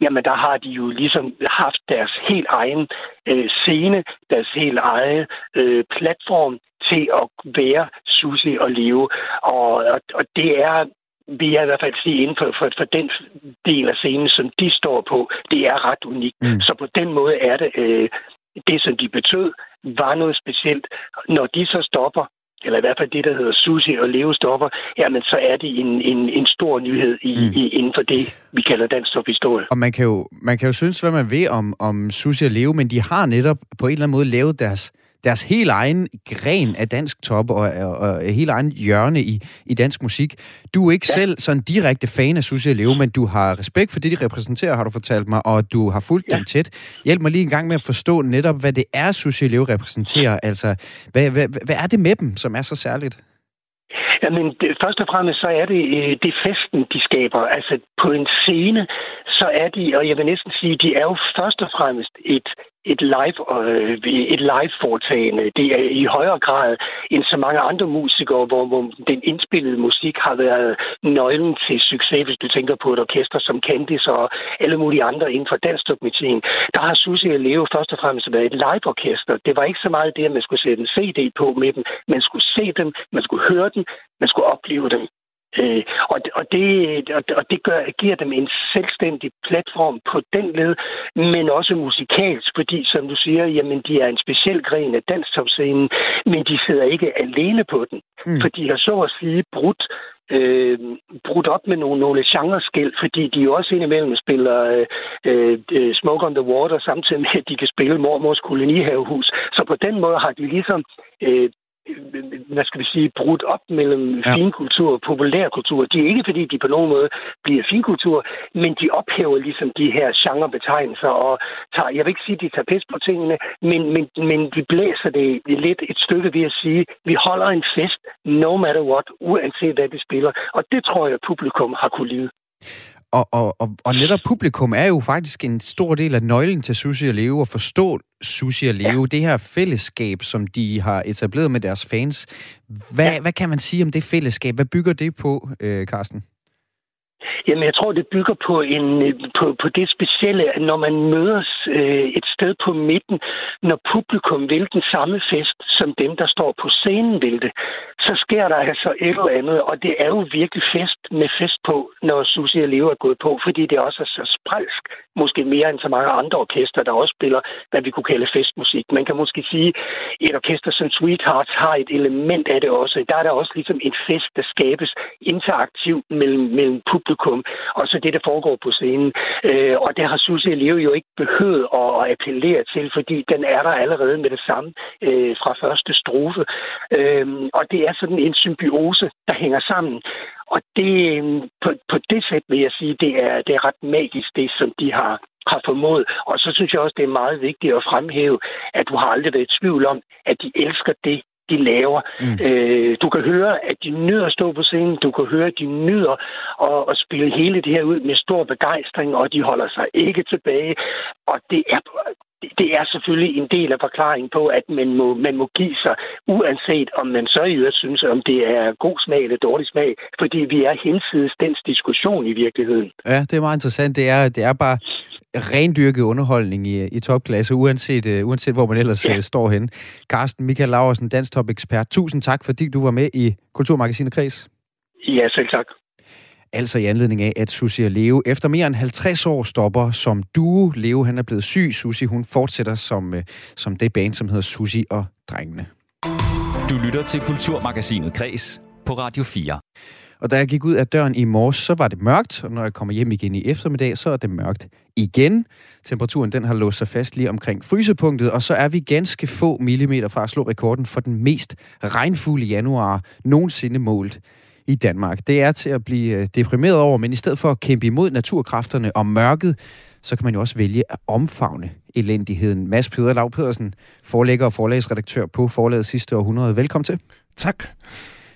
jamen der har de jo ligesom haft deres helt egen øh, scene, deres helt egen øh, platform til at være Susi og leve. Og, og, og det er vil jeg i hvert fald sige, inden for, for, for den del af scenen, som de står på, det er ret unikt. Mm. Så på den måde er det, øh, det som de betød, var noget specielt. Når de så stopper, eller i hvert fald det, der hedder Susi og Leo stopper, jamen så er det en, en, en stor nyhed i, mm. i, inden for det, vi kalder dansk historie. Og man kan, jo, man kan jo synes, hvad man vil om, om Susi og Leo, men de har netop på en eller anden måde lavet deres deres helt egen gren af dansk top og, og, og helt egen hjørne i, i dansk musik. Du er ikke ja. selv sådan direkte fan af Susie Leo, men du har respekt for det, de repræsenterer, har du fortalt mig, og du har fulgt ja. dem tæt. Hjælp mig lige en gang med at forstå netop, hvad det er, Susie Leo repræsenterer. Altså, hvad, hvad, hvad er det med dem, som er så særligt? Jamen, det, først og fremmest så er det øh, det festen, de skaber. Altså, på en scene, så er de, og jeg vil næsten sige, de er jo først og fremmest et et live, øh, et live foretagende. Det er i højere grad end så mange andre musikere, hvor, hvor den indspillede musik har været nøglen til succes, hvis du tænker på et orkester som Candice og alle mulige andre inden for danstopmedicin. Der har Susie og Leo først og fremmest været et live-orkester. Det var ikke så meget det, at man skulle sætte en CD på med dem. Man skulle se dem, man skulle høre dem, man skulle opleve dem. Øh, og, og, det, og det gør, giver dem en selvstændig platform på den led, men også musikalsk, fordi som du siger, jamen de er en speciel gren af danstopscenen, men de sidder ikke alene på den, mm. for de har så at sige brudt øh, brudt op med nogle, nogle genreskæld, fordi de jo også indimellem spiller øh, øh, Smoke on the Water, samtidig med, at de kan spille Mormors kolonihavehus. Så på den måde har de ligesom øh, hvad skal vi sige, brudt op mellem Ja. finkultur og populærkultur. Det er ikke fordi, de på nogen måde bliver finkultur, men de ophæver ligesom de her genrebetegnelser og tager, jeg vil ikke sige, de tager pis på tingene, men, men, men de blæser det lidt et stykke ved at sige, vi holder en fest, no matter what, uanset hvad vi spiller. Og det tror jeg, publikum har kunne lide. Og, og, og, og netop publikum er jo faktisk en stor del af nøglen til Sushi at leve og forstå Sushi at leve. Ja. Det her fællesskab, som de har etableret med deres fans. Hvad, ja. hvad kan man sige om det fællesskab? Hvad bygger det på, øh, Carsten? Jamen, jeg tror, det bygger på, en, øh, på, på det specielle, at når man mødes øh, et sted på midten, når publikum vil den samme fest, som dem, der står på scenen vil det, så sker der altså et eller andet, og det er jo virkelig fest med fest på, når Susie og Leo er gået på, fordi det også er så spralsk, måske mere end så mange andre orkester, der også spiller, hvad vi kunne kalde festmusik. Man kan måske sige, et orkester som Sweethearts har et element af det også. Der er der også ligesom en fest, der skabes interaktivt mellem, mellem publikum, og så det, der foregår på scenen. Øh, og det har Susie og Leo jo ikke behøvet at, at appellere til, fordi den er der allerede med det samme øh, fra første strofe. Øh, og det er sådan en symbiose, der hænger sammen. Og det, øh, på, på det sæt vil jeg sige, det er, det er ret magisk, det som de har, har formået. Og så synes jeg også, det er meget vigtigt at fremhæve, at du har aldrig været i tvivl om, at de elsker det, de laver. Mm. Øh, du kan høre, at de nyder at stå på scenen. Du kan høre, at de nyder at, at spille hele det her ud med stor begejstring, og de holder sig ikke tilbage. Og det er, det er selvfølgelig en del af forklaringen på, at man må, man må give sig, uanset om man så i øvrigt synes, om det er god smag eller dårlig smag, fordi vi er hensides dens diskussion i virkeligheden. Ja, det er meget interessant. Det er, det er bare rendyrket underholdning i, i topklasse, uanset, uh, uanset hvor man ellers ja. står henne. Carsten Michael Laversen, dansk top-ekspert. Tusind tak, fordi du var med i Kulturmagasinet Kreds. Ja, selv tak. Altså i anledning af, at Susi og Leo efter mere end 50 år stopper som duo. Leo han er blevet syg. Susi hun fortsætter som, øh, som det band, som hedder Susi og Drengene. Du lytter til Kulturmagasinet Kres på Radio 4. Og da jeg gik ud af døren i morges, så var det mørkt, og når jeg kommer hjem igen i eftermiddag, så er det mørkt igen. Temperaturen den har låst sig fast lige omkring frysepunktet, og så er vi ganske få millimeter fra at slå rekorden for den mest regnfulde januar nogensinde målt i Danmark. Det er til at blive øh, deprimeret over, men i stedet for at kæmpe imod naturkræfterne og mørket, så kan man jo også vælge at omfavne elendigheden. Mads Peder Lav Pedersen, forlægger og forlagsredaktør på forlaget sidste århundrede. Velkommen til. Tak.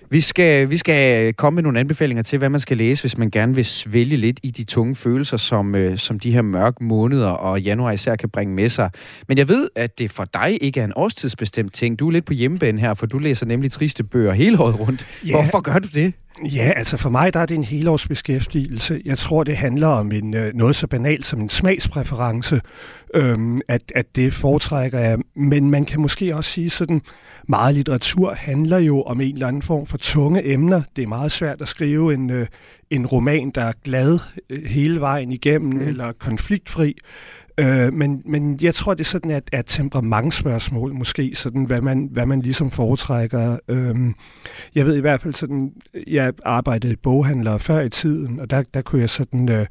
Vi skal, vi skal komme med nogle anbefalinger til, hvad man skal læse, hvis man gerne vil svælge lidt i de tunge følelser, som, øh, som de her mørke måneder og januar især kan bringe med sig. Men jeg ved, at det for dig ikke er en årstidsbestemt ting. Du er lidt på hjemmebane her, for du læser nemlig triste bøger hele året rundt. Ja. Hvorfor gør du det? Ja, altså for mig der er det en helårsbeskæftigelse. Jeg tror, det handler om en, øh, noget så banalt som en smagspræference, øhm, at, at det foretrækker jeg. Men man kan måske også sige sådan, meget litteratur handler jo om en eller anden form for tunge emner. Det er meget svært at skrive en, øh, en roman, der er glad øh, hele vejen igennem, mm. eller konfliktfri. Øh, men, men jeg tror, det er sådan et, et temperamentsspørgsmål måske, sådan hvad man, hvad man ligesom foretrækker. Øh, jeg ved i hvert fald sådan, jeg arbejdede i boghandler før i tiden, og der, der kunne jeg sådan øh,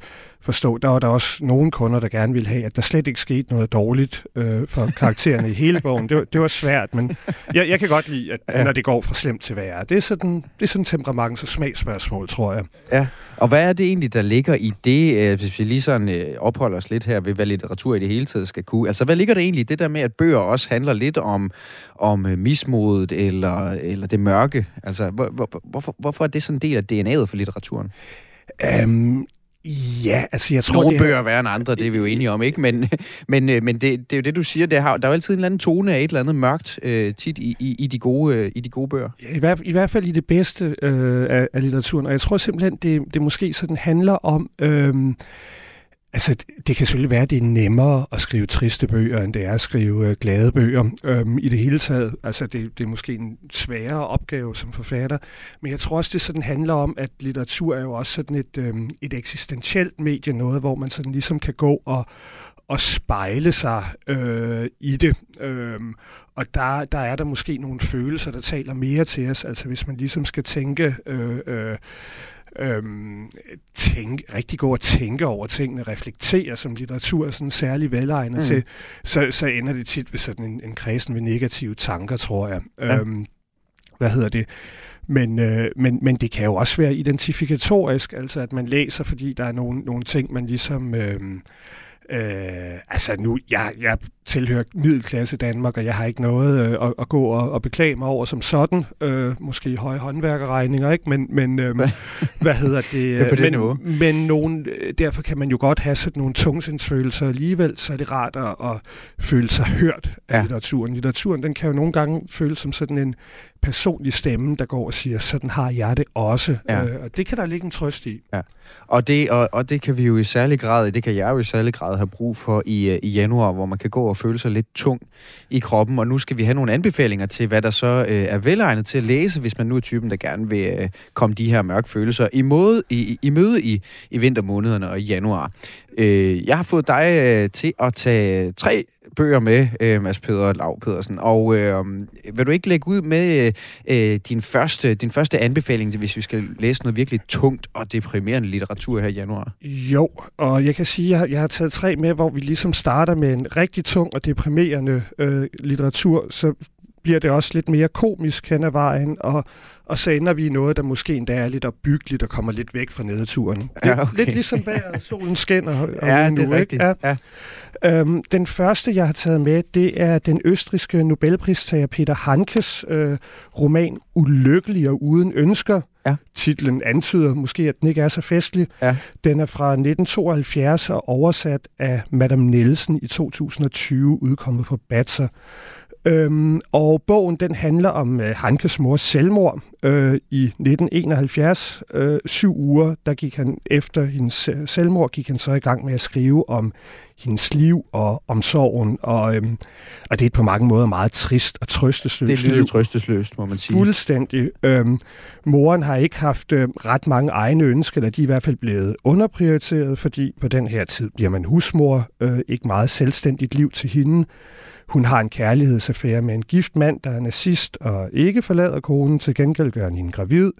forstå, der var der også nogle kunder, der gerne ville have, at der slet ikke skete noget dårligt øh, for karaktererne i hele bogen. Det var, det var svært, men jeg, jeg kan godt lide, at Ja. når det går fra slemt til værre. Det er sådan, det er sådan temperaments- og smagsspørgsmål, tror jeg. Ja. Og hvad er det egentlig, der ligger i det, øh, hvis vi lige sådan øh, opholder os lidt her ved, hvad litteratur i det hele taget skal kunne? Altså, hvad ligger der egentlig i det der med, at bøger også handler lidt om, om øh, mismodet eller, eller det mørke? Altså, hvor, hvor, hvorfor, hvorfor er det sådan en del af DNA'et for litteraturen? Um, ja, altså jeg tror, Nogle det bøger er værre end andre, det er vi jo enige om, ikke? Men, men, øh, men det, det er jo det, du siger, det har, der er jo altid en eller anden tone af et eller andet mørkt øh, tit i, i, i, de gode, øh, i de gode bøger. Ja, i, hvert, I hvert fald i det bedste øh, af, af litteraturen. Og jeg tror simpelthen, det, det måske sådan handler om... Øh, altså, det, det kan selvfølgelig være, at det er nemmere at skrive triste bøger, end det er at skrive øh, glade bøger. Øhm, I det hele taget, altså det, det er måske en sværere opgave som forfatter. Men jeg tror også, det sådan handler om, at litteratur er jo også sådan et, øh, et eksistentielt medie, noget, hvor man sådan ligesom kan gå og og spejle sig øh, i det. Øhm, og der, der er der måske nogle følelser, der taler mere til os. Altså hvis man ligesom skal tænke... Øh, øh, øhm, tænke, rigtig gå og tænke over tingene, reflektere, som litteratur er sådan særlig velegnet mm. til, så, så ender det tit ved sådan en, en kredsen ved negative tanker, tror jeg. Ja. Øhm, hvad hedder det, men, øh, men, men det kan jo også være identifikatorisk, altså at man læser, fordi der er nogle, nogle ting, man ligesom... Øh, Øh, altså nu, jeg, jeg tilhører middelklasse Danmark, og jeg har ikke noget øh, at, at gå og, og beklage mig over som sådan. Øh, måske høje håndværkerregninger, ikke? Men, men øh, hvad hedder det? Det er på men, niveau. men nogen, derfor kan man jo godt have sådan nogle tungsindsfølelser alligevel, så er det rart at, at føle sig hørt af ja. litteraturen. Litteraturen, den kan jo nogle gange føles som sådan en personlig stemme, der går og siger, sådan har jeg det også. Ja. Øh, og det kan der ligge en trøst i. Og det, og, og det kan vi jo i særlig grad, det kan jeg jo i særlig grad have brug for i, øh, i januar, hvor man kan gå og føle sig lidt tung i kroppen. Og nu skal vi have nogle anbefalinger til, hvad der så øh, er velegnet til at læse, hvis man nu er typen, der gerne vil øh, komme de her mørke følelser i, måde, i, i, i møde i, i vintermånederne og i januar. Øh, jeg har fået dig øh, til at tage tre bøger med, øh, Mads Peder Lav Pedersen. Og øh, vil du ikke lægge ud med øh, øh, din, første, din første anbefaling, til, hvis vi skal læse noget virkelig tungt og deprimerende litteratur her i januar? Jo, og jeg kan sige, at jeg, har- jeg har taget tre med, hvor vi ligesom starter med en rigtig tung og deprimerende øh, litteratur, så bliver det også lidt mere komisk hen ad vejen, og, og så ender vi i noget, der måske endda er lidt opbyggeligt og kommer lidt væk fra nedturen. Lidt, Ja, okay. lidt ligesom vejret, solen skinner. og Ja, nu, det er ikke? rigtigt. Ja. Ja. Øhm, den første, jeg har taget med, det er den østriske Nobelpristager Peter Hankes øh, roman Ulykkelig og uden ønsker. Ja. Titlen antyder måske, at den ikke er så festlig. Ja. Den er fra 1972 og oversat af Madame Nielsen i 2020, udkommet på Batser. Øhm, og bogen den handler om øh, Hankes mors selvmord øh, i 1971. Øh, syv uger, der gik han efter hendes øh, selvmord, gik han så i gang med at skrive om hendes liv og om sorgen. Og, øhm, og det er på mange måder meget trist og trøstesløst Det lyder trøstesløst, må man sige. Fuldstændig. Øhm, moren har ikke haft øh, ret mange egne ønsker, eller de er i hvert fald blevet underprioriteret, fordi på den her tid bliver man husmor, øh, ikke meget selvstændigt liv til hende. Hun har en kærlighedsaffære med en gift mand, der er nazist og ikke forlader konen, til gengæld gør han hende gravid.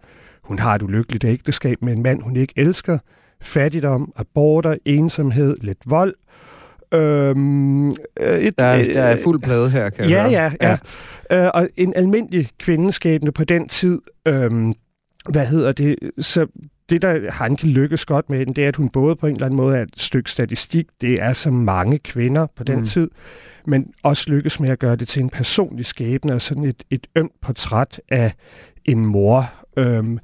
Hun har et ulykkeligt ægteskab med en mand, hun ikke elsker. Fattigdom, aborter, ensomhed, lidt vold. Øhm, øh, et, Der er, øh, der er fuld plade her, kan jeg Ja, høre. ja, ja. ja. Øh, og en almindelig kvindeskæbne på den tid, øhm, hvad hedder det, så det, der Hanke lykkes godt med den, det er, at hun både på en eller anden måde er et stykke statistik, det er så mange kvinder på den mm. tid, men også lykkes med at gøre det til en personlig skæbne, og sådan et, et ømt portræt af en mor. Øhm,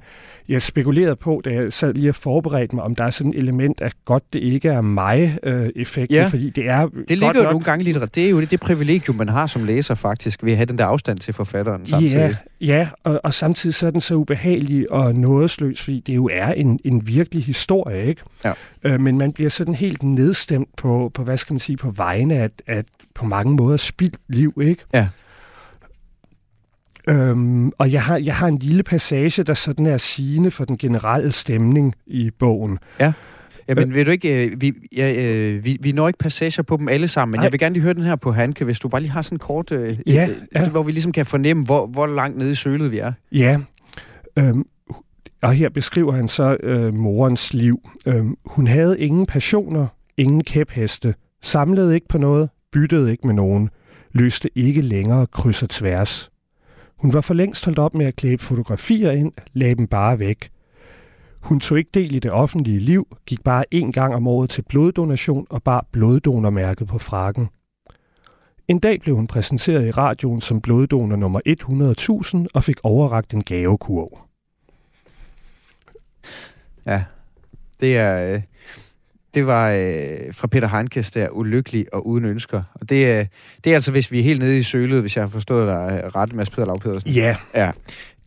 jeg spekulerede på, da jeg sad lige og forberedte mig, om der er sådan et element af godt, det ikke er mig-effekten, Ja. fordi det er Det ligger jo nok nogle gange i litteratur. Det er jo det, det privilegium, man har som læser faktisk, ved at have den der afstand til forfatteren samtidig. Ja, ja og, og samtidig så er den så ubehagelig og nådesløs, fordi det jo er en, en virkelig historie, ikke? Ja. Øh, men man bliver sådan helt nedstemt på, på hvad skal man sige, på vegne af, at på mange måder spildt liv, ikke? Ja. Øhm, og jeg har, jeg har en lille passage, der sådan er sigende for den generelle stemning i bogen. Jamen, ved du ikke, øh, vi, ja, øh, vi, vi når ikke passager på dem alle sammen, men Nej. jeg vil gerne lige høre den her på Hanke, hvis du bare lige har sådan kort, øh, Ja, øh, ja. hvor vi ligesom kan fornemme, hvor, hvor langt nede i sølet vi er. Ja, øhm, og her beskriver han så øh, morens liv. Øhm, hun havde ingen passioner, ingen kæpheste, samlede ikke på noget, byttede ikke med nogen, løste ikke længere kryds og tværs. Hun var for længst holdt op med at klæbe fotografier ind, lagde dem bare væk. Hun tog ikke del i det offentlige liv, gik bare én gang om året til bloddonation og bar bloddonormærket på frakken. En dag blev hun præsenteret i radioen som bloddonor nummer 100.000 og fik overragt en gavekurv. Ja, det er... Øh, det var øh, fra Peter Heinkes der, ulykkelig og uden ønsker. Og det, øh, det er altså, hvis vi er helt nede i sølet, hvis jeg har forstået dig øh, ret, Mads Peder Lav Pedersen. Ja, Ja.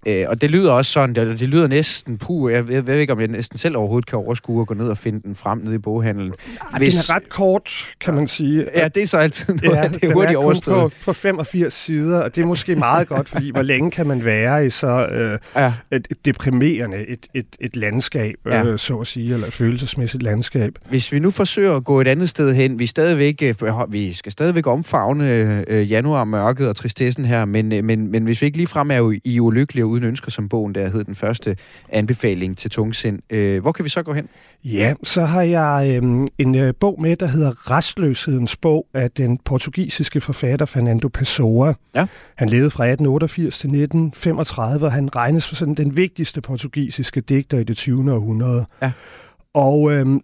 Øh, og det lyder også sådan, det, det lyder næsten, puh, jeg, jeg ved ikke, om jeg næsten selv overhovedet kan overskue at gå ned og finde den frem nede i boghandelen. Ej, den er ret kort, kan man sige. Ja, det er så altid noget, ja, det er hurtigt kun overstået. På, på 85 sider, og det er måske meget godt, fordi hvor længe kan man være i så øh, Ja. et, et deprimerende et, et, et landskab, Ja. øh, så at sige, eller et følelsesmæssigt landskab. Hvis vi nu forsøger at gå et andet sted hen, vi, er stadigvæk, øh, vi skal stadigvæk omfavne øh, januar mørket og tristessen her, men, øh, men, men hvis vi ikke ligefrem er jo i ulykkelig og uden ønsker, som bogen der hed den første anbefaling til tungsind. Øh, hvor kan vi så gå hen? Ja, så har jeg øhm, en øh, bog med, der hedder Restløshedens bog af den portugisiske forfatter Fernando Pessoa. Ja. Han levede fra 1888 til 1935, og han regnes for sådan den vigtigste portugisiske digter i det 20. århundrede. Ja. Og øhm,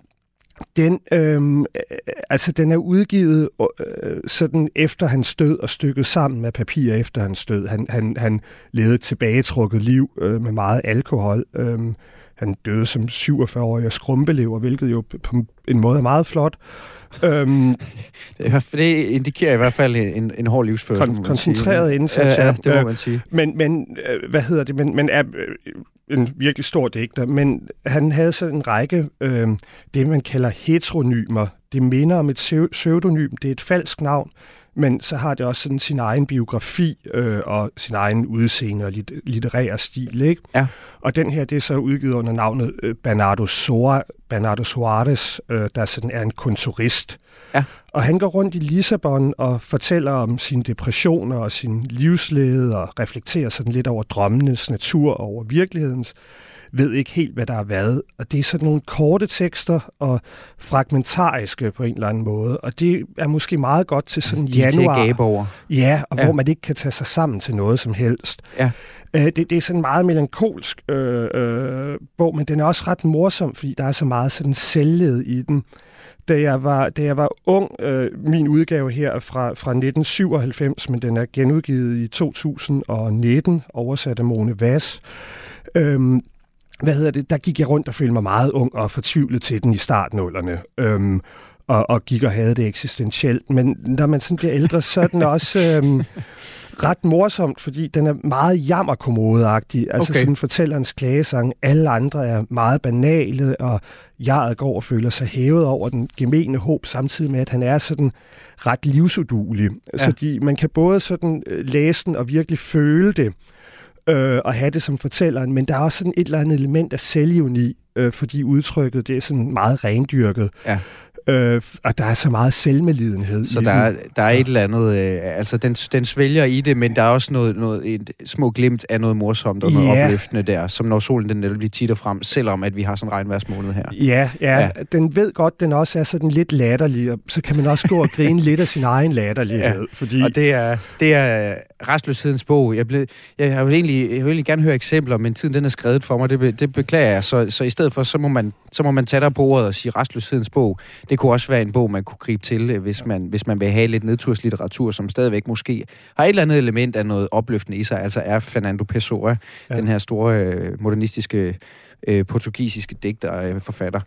den, øhm, øh, altså, den er udgivet øh, sådan efter hans død og stykket sammen med papir efter hans død. Han, han, han levede et tilbagetrukket liv øh, med meget alkohol. Øh, han døde som 47-årig af skrumpelever, hvilket jo på en måde er meget flot. Øhm, det indikerer i hvert fald en, en hård livsførelse. kon- koncentreret sige. indsats. Ja, ja, det må Øh, man sige. Men, men øh, hvad hedder det? Men, men er øh, en virkelig stor digter. Men han havde så en række, øh, det man kalder heteronymer. Det minder om et pseu- pseudonym. Det er et falsk navn. Men så har det også sådan sin egen biografi øh, og sin egen udseende og lit- litterær stil. Ikke? Ja. Og den her, det er så udgivet under navnet øh, Bernardo, Soa, Bernardo Soares, øh, der sådan er en kontorist. Ja. Og han går rundt i Lissabon og fortæller om sine depressioner og sin livslede og reflekterer sådan lidt over drømmenes natur og over virkelighedens. Ved ikke helt, hvad der er hvad. Og det er sådan nogle korte tekster og fragmentariske på en eller anden måde. Og det er måske meget godt til sådan De er til at januar. gabe over. Ja, og Ja. ja. hvor man ikke kan tage sig sammen til noget som helst. Ja. Øh, det, det er sådan en meget melankolsk øh, øh, bog, men den er også ret morsom, fordi der er så meget sådan selvled i den. Da jeg var, da jeg var ung, øh, min udgave her er fra, fra 1997, men den er genudgivet i 2019, oversat af Mone Vass. Øhm, hvad hedder det, der gik jeg rundt og følte mig meget ung og fortvivlet til den i startnullerne. Øhm, og, og gik og havde det eksistentielt. Men når man sådan bliver ældre, så er den også øhm, ret morsomt, fordi den er meget jammerkommodeagtig. Altså Okay. sådan fortællerens klagesang. Alle andre er meget banale, og jeget går og føler sig hævet over den gemene håb, samtidig med, at han er sådan ret livsudulig. Ja. Så de, man kan både sådan øh, læse den og virkelig føle det, øh, at have det som fortælleren, men der er også sådan et eller andet element af selvioni, øh, fordi udtrykket det er sådan meget rendyrket. Ja. Øh, og der er så meget selvmedlidenhed Så der er, der er et eller andet, øh, altså den, den svælger i det, men der er også noget, noget et små glimt af noget morsomt og noget Ja. opløftende der, som når solen den netop lige titter frem, selvom at vi har sådan en regnværsmåned her. Ja, ja, Ja. den ved godt, den også er sådan lidt latterlig, og så kan man også gå og grine lidt af sin egen latterlighed. Ja. Fordi, Og det er, det er restløshedens bog. Jeg, blev, jeg, har jo egentlig, jeg vil egentlig gerne høre eksempler, men tiden den er skrevet for mig, det, be, det beklager jeg. Så, så i stedet for, så må, man, så må man tage dig på ordet og sige restløshedens bog. Det kunne også være en bog, man kunne gribe til, øh, hvis man, hvis man vil have lidt nedturslitteratur, som stadigvæk måske har et eller andet element af noget opløftende i sig. Altså er Fernando Pessoa, ja. Den her store øh, modernistiske øh, portugisiske digter øh, forfatter.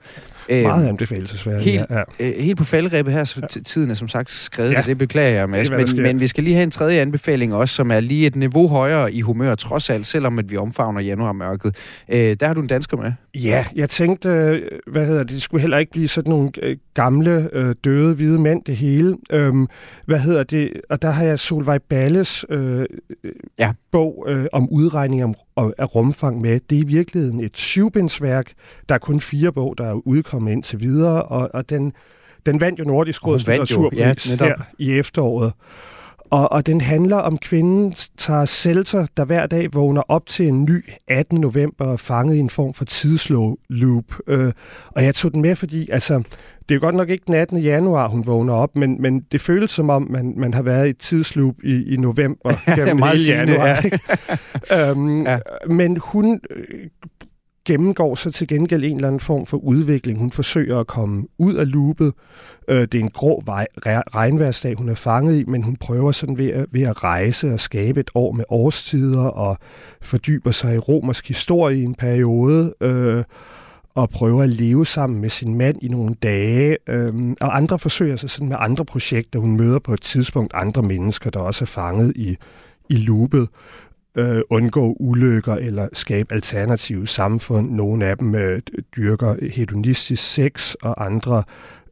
Meget anbefalesværdigt. helt- ja, ja. Øh, helt på faldrebet her, så t- tiden er som sagt skrevet, ja. Ja. det beklager jeg, Mads. Det Men, men vi skal lige have en tredje anbefaling også, som er lige et niveau højere i humør, trods alt, selvom at vi omfavner januarmørket. Øh, der har du en dansker med. Ja, jeg tænkte, øh, hvad hedder det, det skulle heller ikke blive sådan nogle øh, gamle, øh, døde, hvide mænd, det hele. Øhm, hvad hedder det, og der har jeg Solvej Balles øh, Ja. ja. bog øh, om udregning om, om, af rumfang med. Det er i virkeligheden et syvbindsværk. Der er kun fire bog, der er udkommet indtil videre, og, og den, den vandt jo Nordisk Råds litteraturpris ja, her i efteråret. Og, og den handler om kvinden Tara Selter, der hver dag vågner op til en ny 18. november og er fanget i en form for tidsloop. Øh, og jeg tog den med, fordi altså, det er jo godt nok ikke den 18. januar, hun vågner op, men, men det føles som om, man, man har været i et tidsloop i, i november Ja, det er meget hele januar. ja. øhm, Ja. Men hun gennemgår så til gengæld en eller anden form for udvikling. Hun forsøger at komme ud af loopet. Øh, det er en grå vej, regnværsdag, hun er fanget i, men hun prøver sådan ved at, ved at rejse og skabe et år med årstider og fordyber sig i romersk historie i en periode. Øh, og prøver at leve sammen med sin mand i nogle dage. Øhm, og andre forsøger sig sådan med andre projekter. Hun møder på et tidspunkt andre mennesker, der også er fanget i, i loopet. Øh, undgå ulykker eller skabe alternative samfund. Nogle af dem øh, dyrker hedonistisk sex, og andre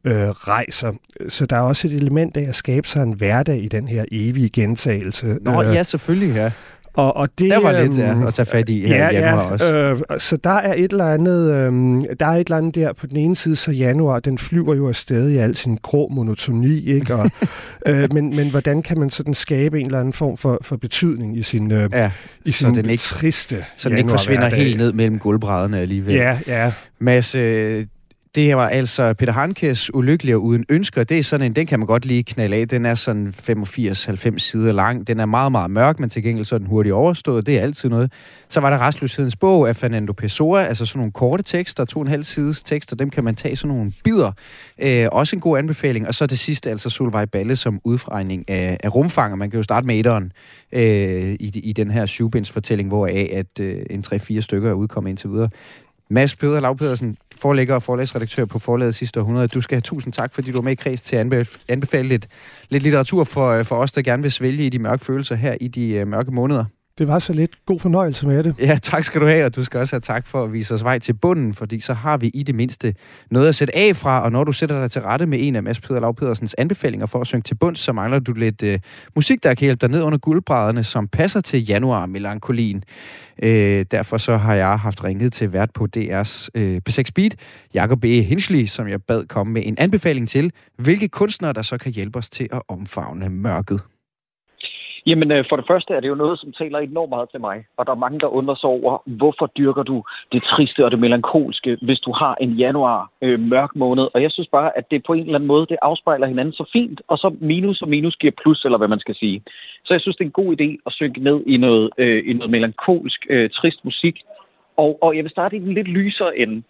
øh, rejser. Så der er også et element af at skabe sig en hverdag i den her evige gentagelse. Nå, Øh, ja, selvfølgelig, ja. Og, og det, Der var lidt øhm, ja, at tage fat i her i januar også. Øh, så der er et eller andet, øh, der er et eller andet der på den ene side, så januar, den flyver jo afsted i al sin grå monotoni, ikke? Og, øh, men, men hvordan kan man sådan skabe en eller anden form for, for betydning i sin, øh, Ja, i så sin den ikke- triste så den ikke forsvinder helt ned mellem gulvbrædderne alligevel. Ja, ja. Mads, øh, det her var altså Peter Hankes Ulykkelige og uden ønsker. Det er sådan en, den kan man godt lige knalde af. Den er sådan 85-90 sider lang. Den er meget, meget mørk, men til gengæld så er den hurtigt overstået. Det er altid noget. Så var der Restløshedens bog af Fernando Pessoa, altså sådan nogle korte tekster, to og en halv sides tekster, dem kan man tage sådan nogle bidder. Øh, også en god anbefaling. Og så til sidst altså Solvej Balle som udfregning af, af rumfanger. Man kan jo starte med etteren øh, i, i den her syvbinds fortælling, hvor af at øh, en 3-4 stykker er udkommet indtil videre. Mads Peder Lav Pedersen, forlægger og forlægsredaktør på forlaget sidste århundrede. Du skal have tusind tak, fordi du var med i kreds til at anbef- anbefale lidt, lidt litteratur for, øh, for os, der gerne vil svælge i de mørke følelser her i de øh, mørke måneder. Det var så lidt god fornøjelse med det. Ja, tak skal du have, og du skal også have tak for at vise os vej til bunden, fordi så har vi i det mindste noget at sætte af fra, og når du sætter dig til rette med en af Mads Peder Lav Pedersens anbefalinger for at synge til bunds, så mangler du lidt øh, musik, der kan hjælpe dig ned under guldbrædderne, som passer til januar-melankolien. Øh, derfor så har jeg haft ringet til vært på DR's øh, P6 Beat, Jacob B. E. Hinschli, som jeg bad komme med en anbefaling til, hvilke kunstnere, der så kan hjælpe os til at omfavne mørket. Jamen, øh, for det første er det jo noget, som taler enormt meget til mig. Og der er mange, der undrer sig over, hvorfor dyrker du det triste og det melankolske, hvis du har en januar øh, mørk måned. Og jeg synes bare, at det på en eller anden måde, det afspejler hinanden så fint, og så minus og minus giver plus, eller hvad man skal sige. Så jeg synes, det er en god idé at synke ned i noget, øh, i noget melankolsk, øh, trist musik. Og, og jeg vil starte i den lidt lysere ende,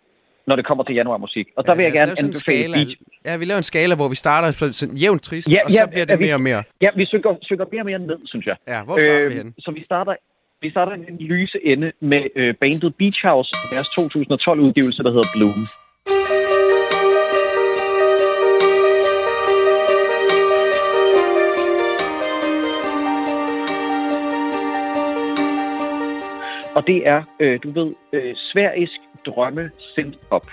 når det kommer til januarmusik. Og der vil jeg gerne en anbefale skala. Beat. Ja, vi laver en skala, hvor vi starter sådan, sådan jævnt trist, Ja, og så ja, bliver er det vi- mere og mere. Ja, vi synker, synker mere og mere ned, synes jeg. Ja, hvor starter vi Øh, henne? Så vi starter, vi starter i den lyse ende med øh, bandet Beach House, deres 2012-udgivelse, der hedder Bloom. Og det er, øh, du ved, øh, sverisk drømme sendt op.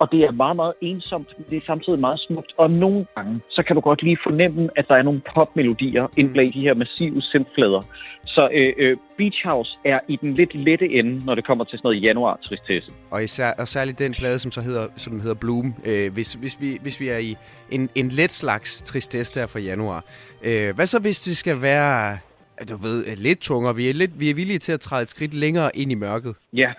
Og det er meget, meget ensomt, men det er samtidig meget smukt. Og nogle gange, så kan du godt lige fornemme, at der er nogle popmelodier indblandt i de her massive synthflader. Så øh, øh, Beach House er i den lidt lette ende, når det kommer til sådan noget januar-tristesse. Og, især, og særligt den plade, som så hedder, som hedder Bloom. Øh, hvis, hvis, vi, hvis vi er i en, en let slags tristesse der fra januar. Øh, hvad så, hvis det skal være, du ved, lidt tungere? Vi er, lidt, vi er villige til at træde et skridt længere ind i mørket. Ja,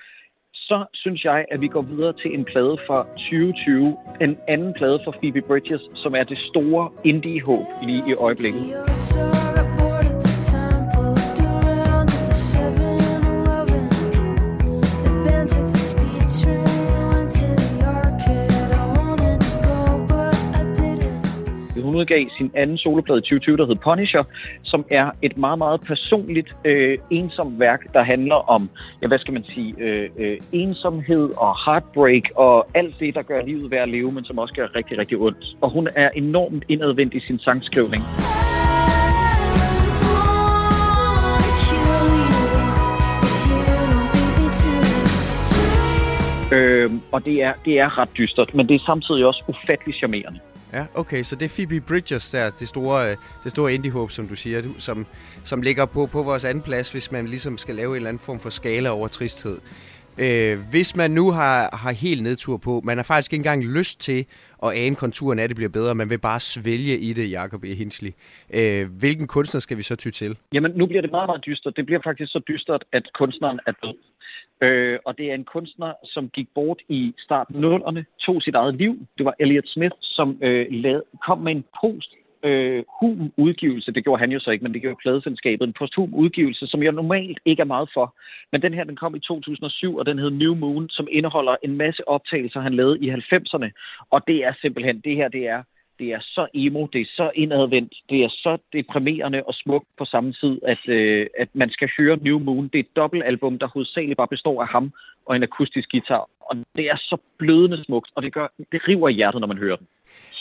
så synes jeg, at vi går videre til en plade fra 2020. En anden plade fra Phoebe Bridges, som er det store indie-håb lige i øjeblikket. Hun udgav sin anden soloplade i 2020, der hed Punisher, som er et meget, meget personligt, øh, ensomt værk, der handler om, ja, hvad skal man sige, øh, øh, ensomhed og heartbreak og alt det, der gør livet værd at leve, men som også gør rigtig, rigtig ondt. Og hun er enormt indadvendt i sin sangskrivning. Øh, og det er, det er ret dystert, men det er samtidig også ufattelig charmerende. Ja, okay, så det er Phoebe Bridgers der, det store, øh, det store indie-håb, som du siger, som, som ligger på, på vores anden plads, hvis man ligesom skal lave en eller anden form for skala over tristhed. Øh, hvis man nu har, har helt nedtur på, man har faktisk ikke engang lyst til at ane konturen af, at det bliver bedre, man vil bare svælge i det, Jacob E. Hinsley. Øh, hvilken kunstner skal vi så ty til? Jamen, nu bliver det meget, meget dystert. Det bliver faktisk så dystert, at kunstneren er død. Øh, og det er en kunstner, som gik bort i starten af nullerne, tog sit eget liv. Det var Elliot Smith, som øh, lad, kom med en post øh, hum udgivelse. Det gjorde han jo så ikke, men det gjorde pladeselskabet. En posthum udgivelse, som jeg normalt ikke er meget for. Men den her, den kom i 2007, og den hed New Moon, som indeholder en masse optagelser, han lavede i 90'erne. Og det er simpelthen, det her, det er det er så emo, det er så indadvendt, det er så deprimerende og smukt på samme tid, at, øh, at man skal høre New Moon. Det er et dobbeltalbum, der hovedsageligt bare består af ham og en akustisk guitar. Og det er så blødende smukt, og det, gør, det river i hjertet, når man hører den.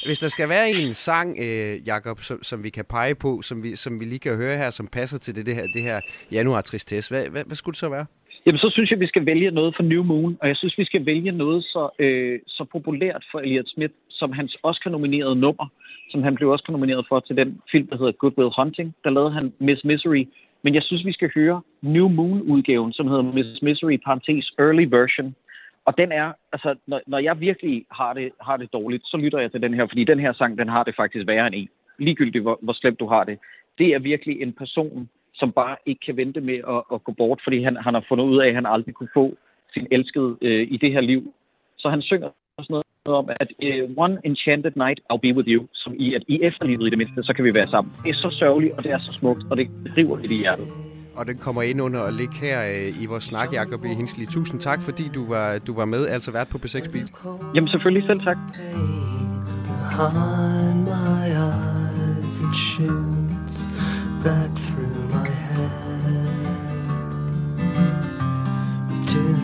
Hvis der skal være en sang, øh, Jakob, som, som vi kan pege på, som vi, som vi lige kan høre her, som passer til det, det her, det her januar-tristesse, hvad, hvad, hvad skulle det så være? Jamen, så synes jeg, vi skal vælge noget for New Moon, og jeg synes, vi skal vælge noget så, øh, så populært for Elliot Smith, som hans Oscar-nominerede nummer, som han blev også nomineret for til den film, der hedder Good Will Hunting. Der lavede han Miss Misery. Men jeg synes, vi skal høre New Moon-udgaven, som hedder Miss Misery, parentes early version. Og den er, altså, når, når jeg virkelig har det, har det dårligt, så lytter jeg til den her, fordi den her sang, den har det faktisk værre end en. Ligegyldigt, hvor, hvor slemt du har det. Det er virkelig en person, som bare ikke kan vente med at, at gå bort, fordi han, han har fundet ud af, at han aldrig kunne få sin elskede øh, i det her liv. Så han synger sådan noget om, at uh, one enchanted night, I'll be with you, som i, at i efterlivet i det mindste, så kan vi være sammen. Det er så sørgeligt, og det er så smukt, og det river lidt i hjertet. Og den kommer ind under og ligge her øh, i vores snak, Jacob E. Hinsley. Tusind tak, fordi du var, du var med, altså vært på B6 Beat. Jamen selvfølgelig selv tak. behind my eyes it shoots back through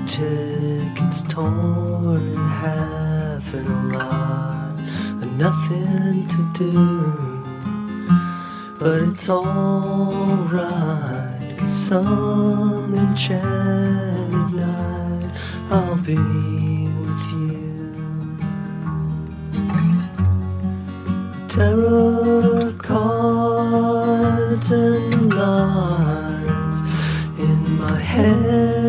tickets torn in half and a lot of nothing to do. But it's alright cause some enchanted night I'll be with you. The tarot cards and the lines in my head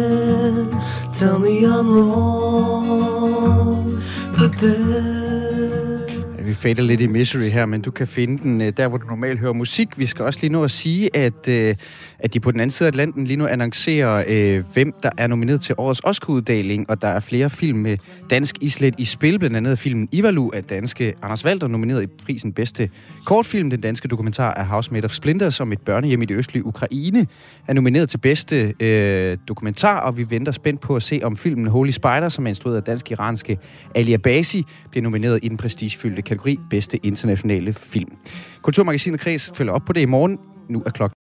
tell me I'm wrong, but then Vi fader lidt i Misery her, men du kan finde den øh, der, hvor du normalt hører musik. Vi skal også lige nå at sige, at, øh, at de på den anden side af Atlanten lige nu annoncerer, øh, hvem der er nomineret til årets Oscar-uddeling, og der er flere film med dansk islet i spil, blandt andet filmen Ivalu af danske Anders Walter, nomineret i prisen bedste kortfilm. Den danske dokumentar af House Made of Splinters som et børnehjem i det østlige Ukraine er nomineret til bedste øh, dokumentar, og vi venter spændt på at se, om filmen Holy Spider, som er instrueret af dansk-iranske Ali Abasi, bliver nomineret i den prestigefyldte kategori bedste internationale film. Kulturmagasinet Kreds følger op på det i morgen. Nu er klokken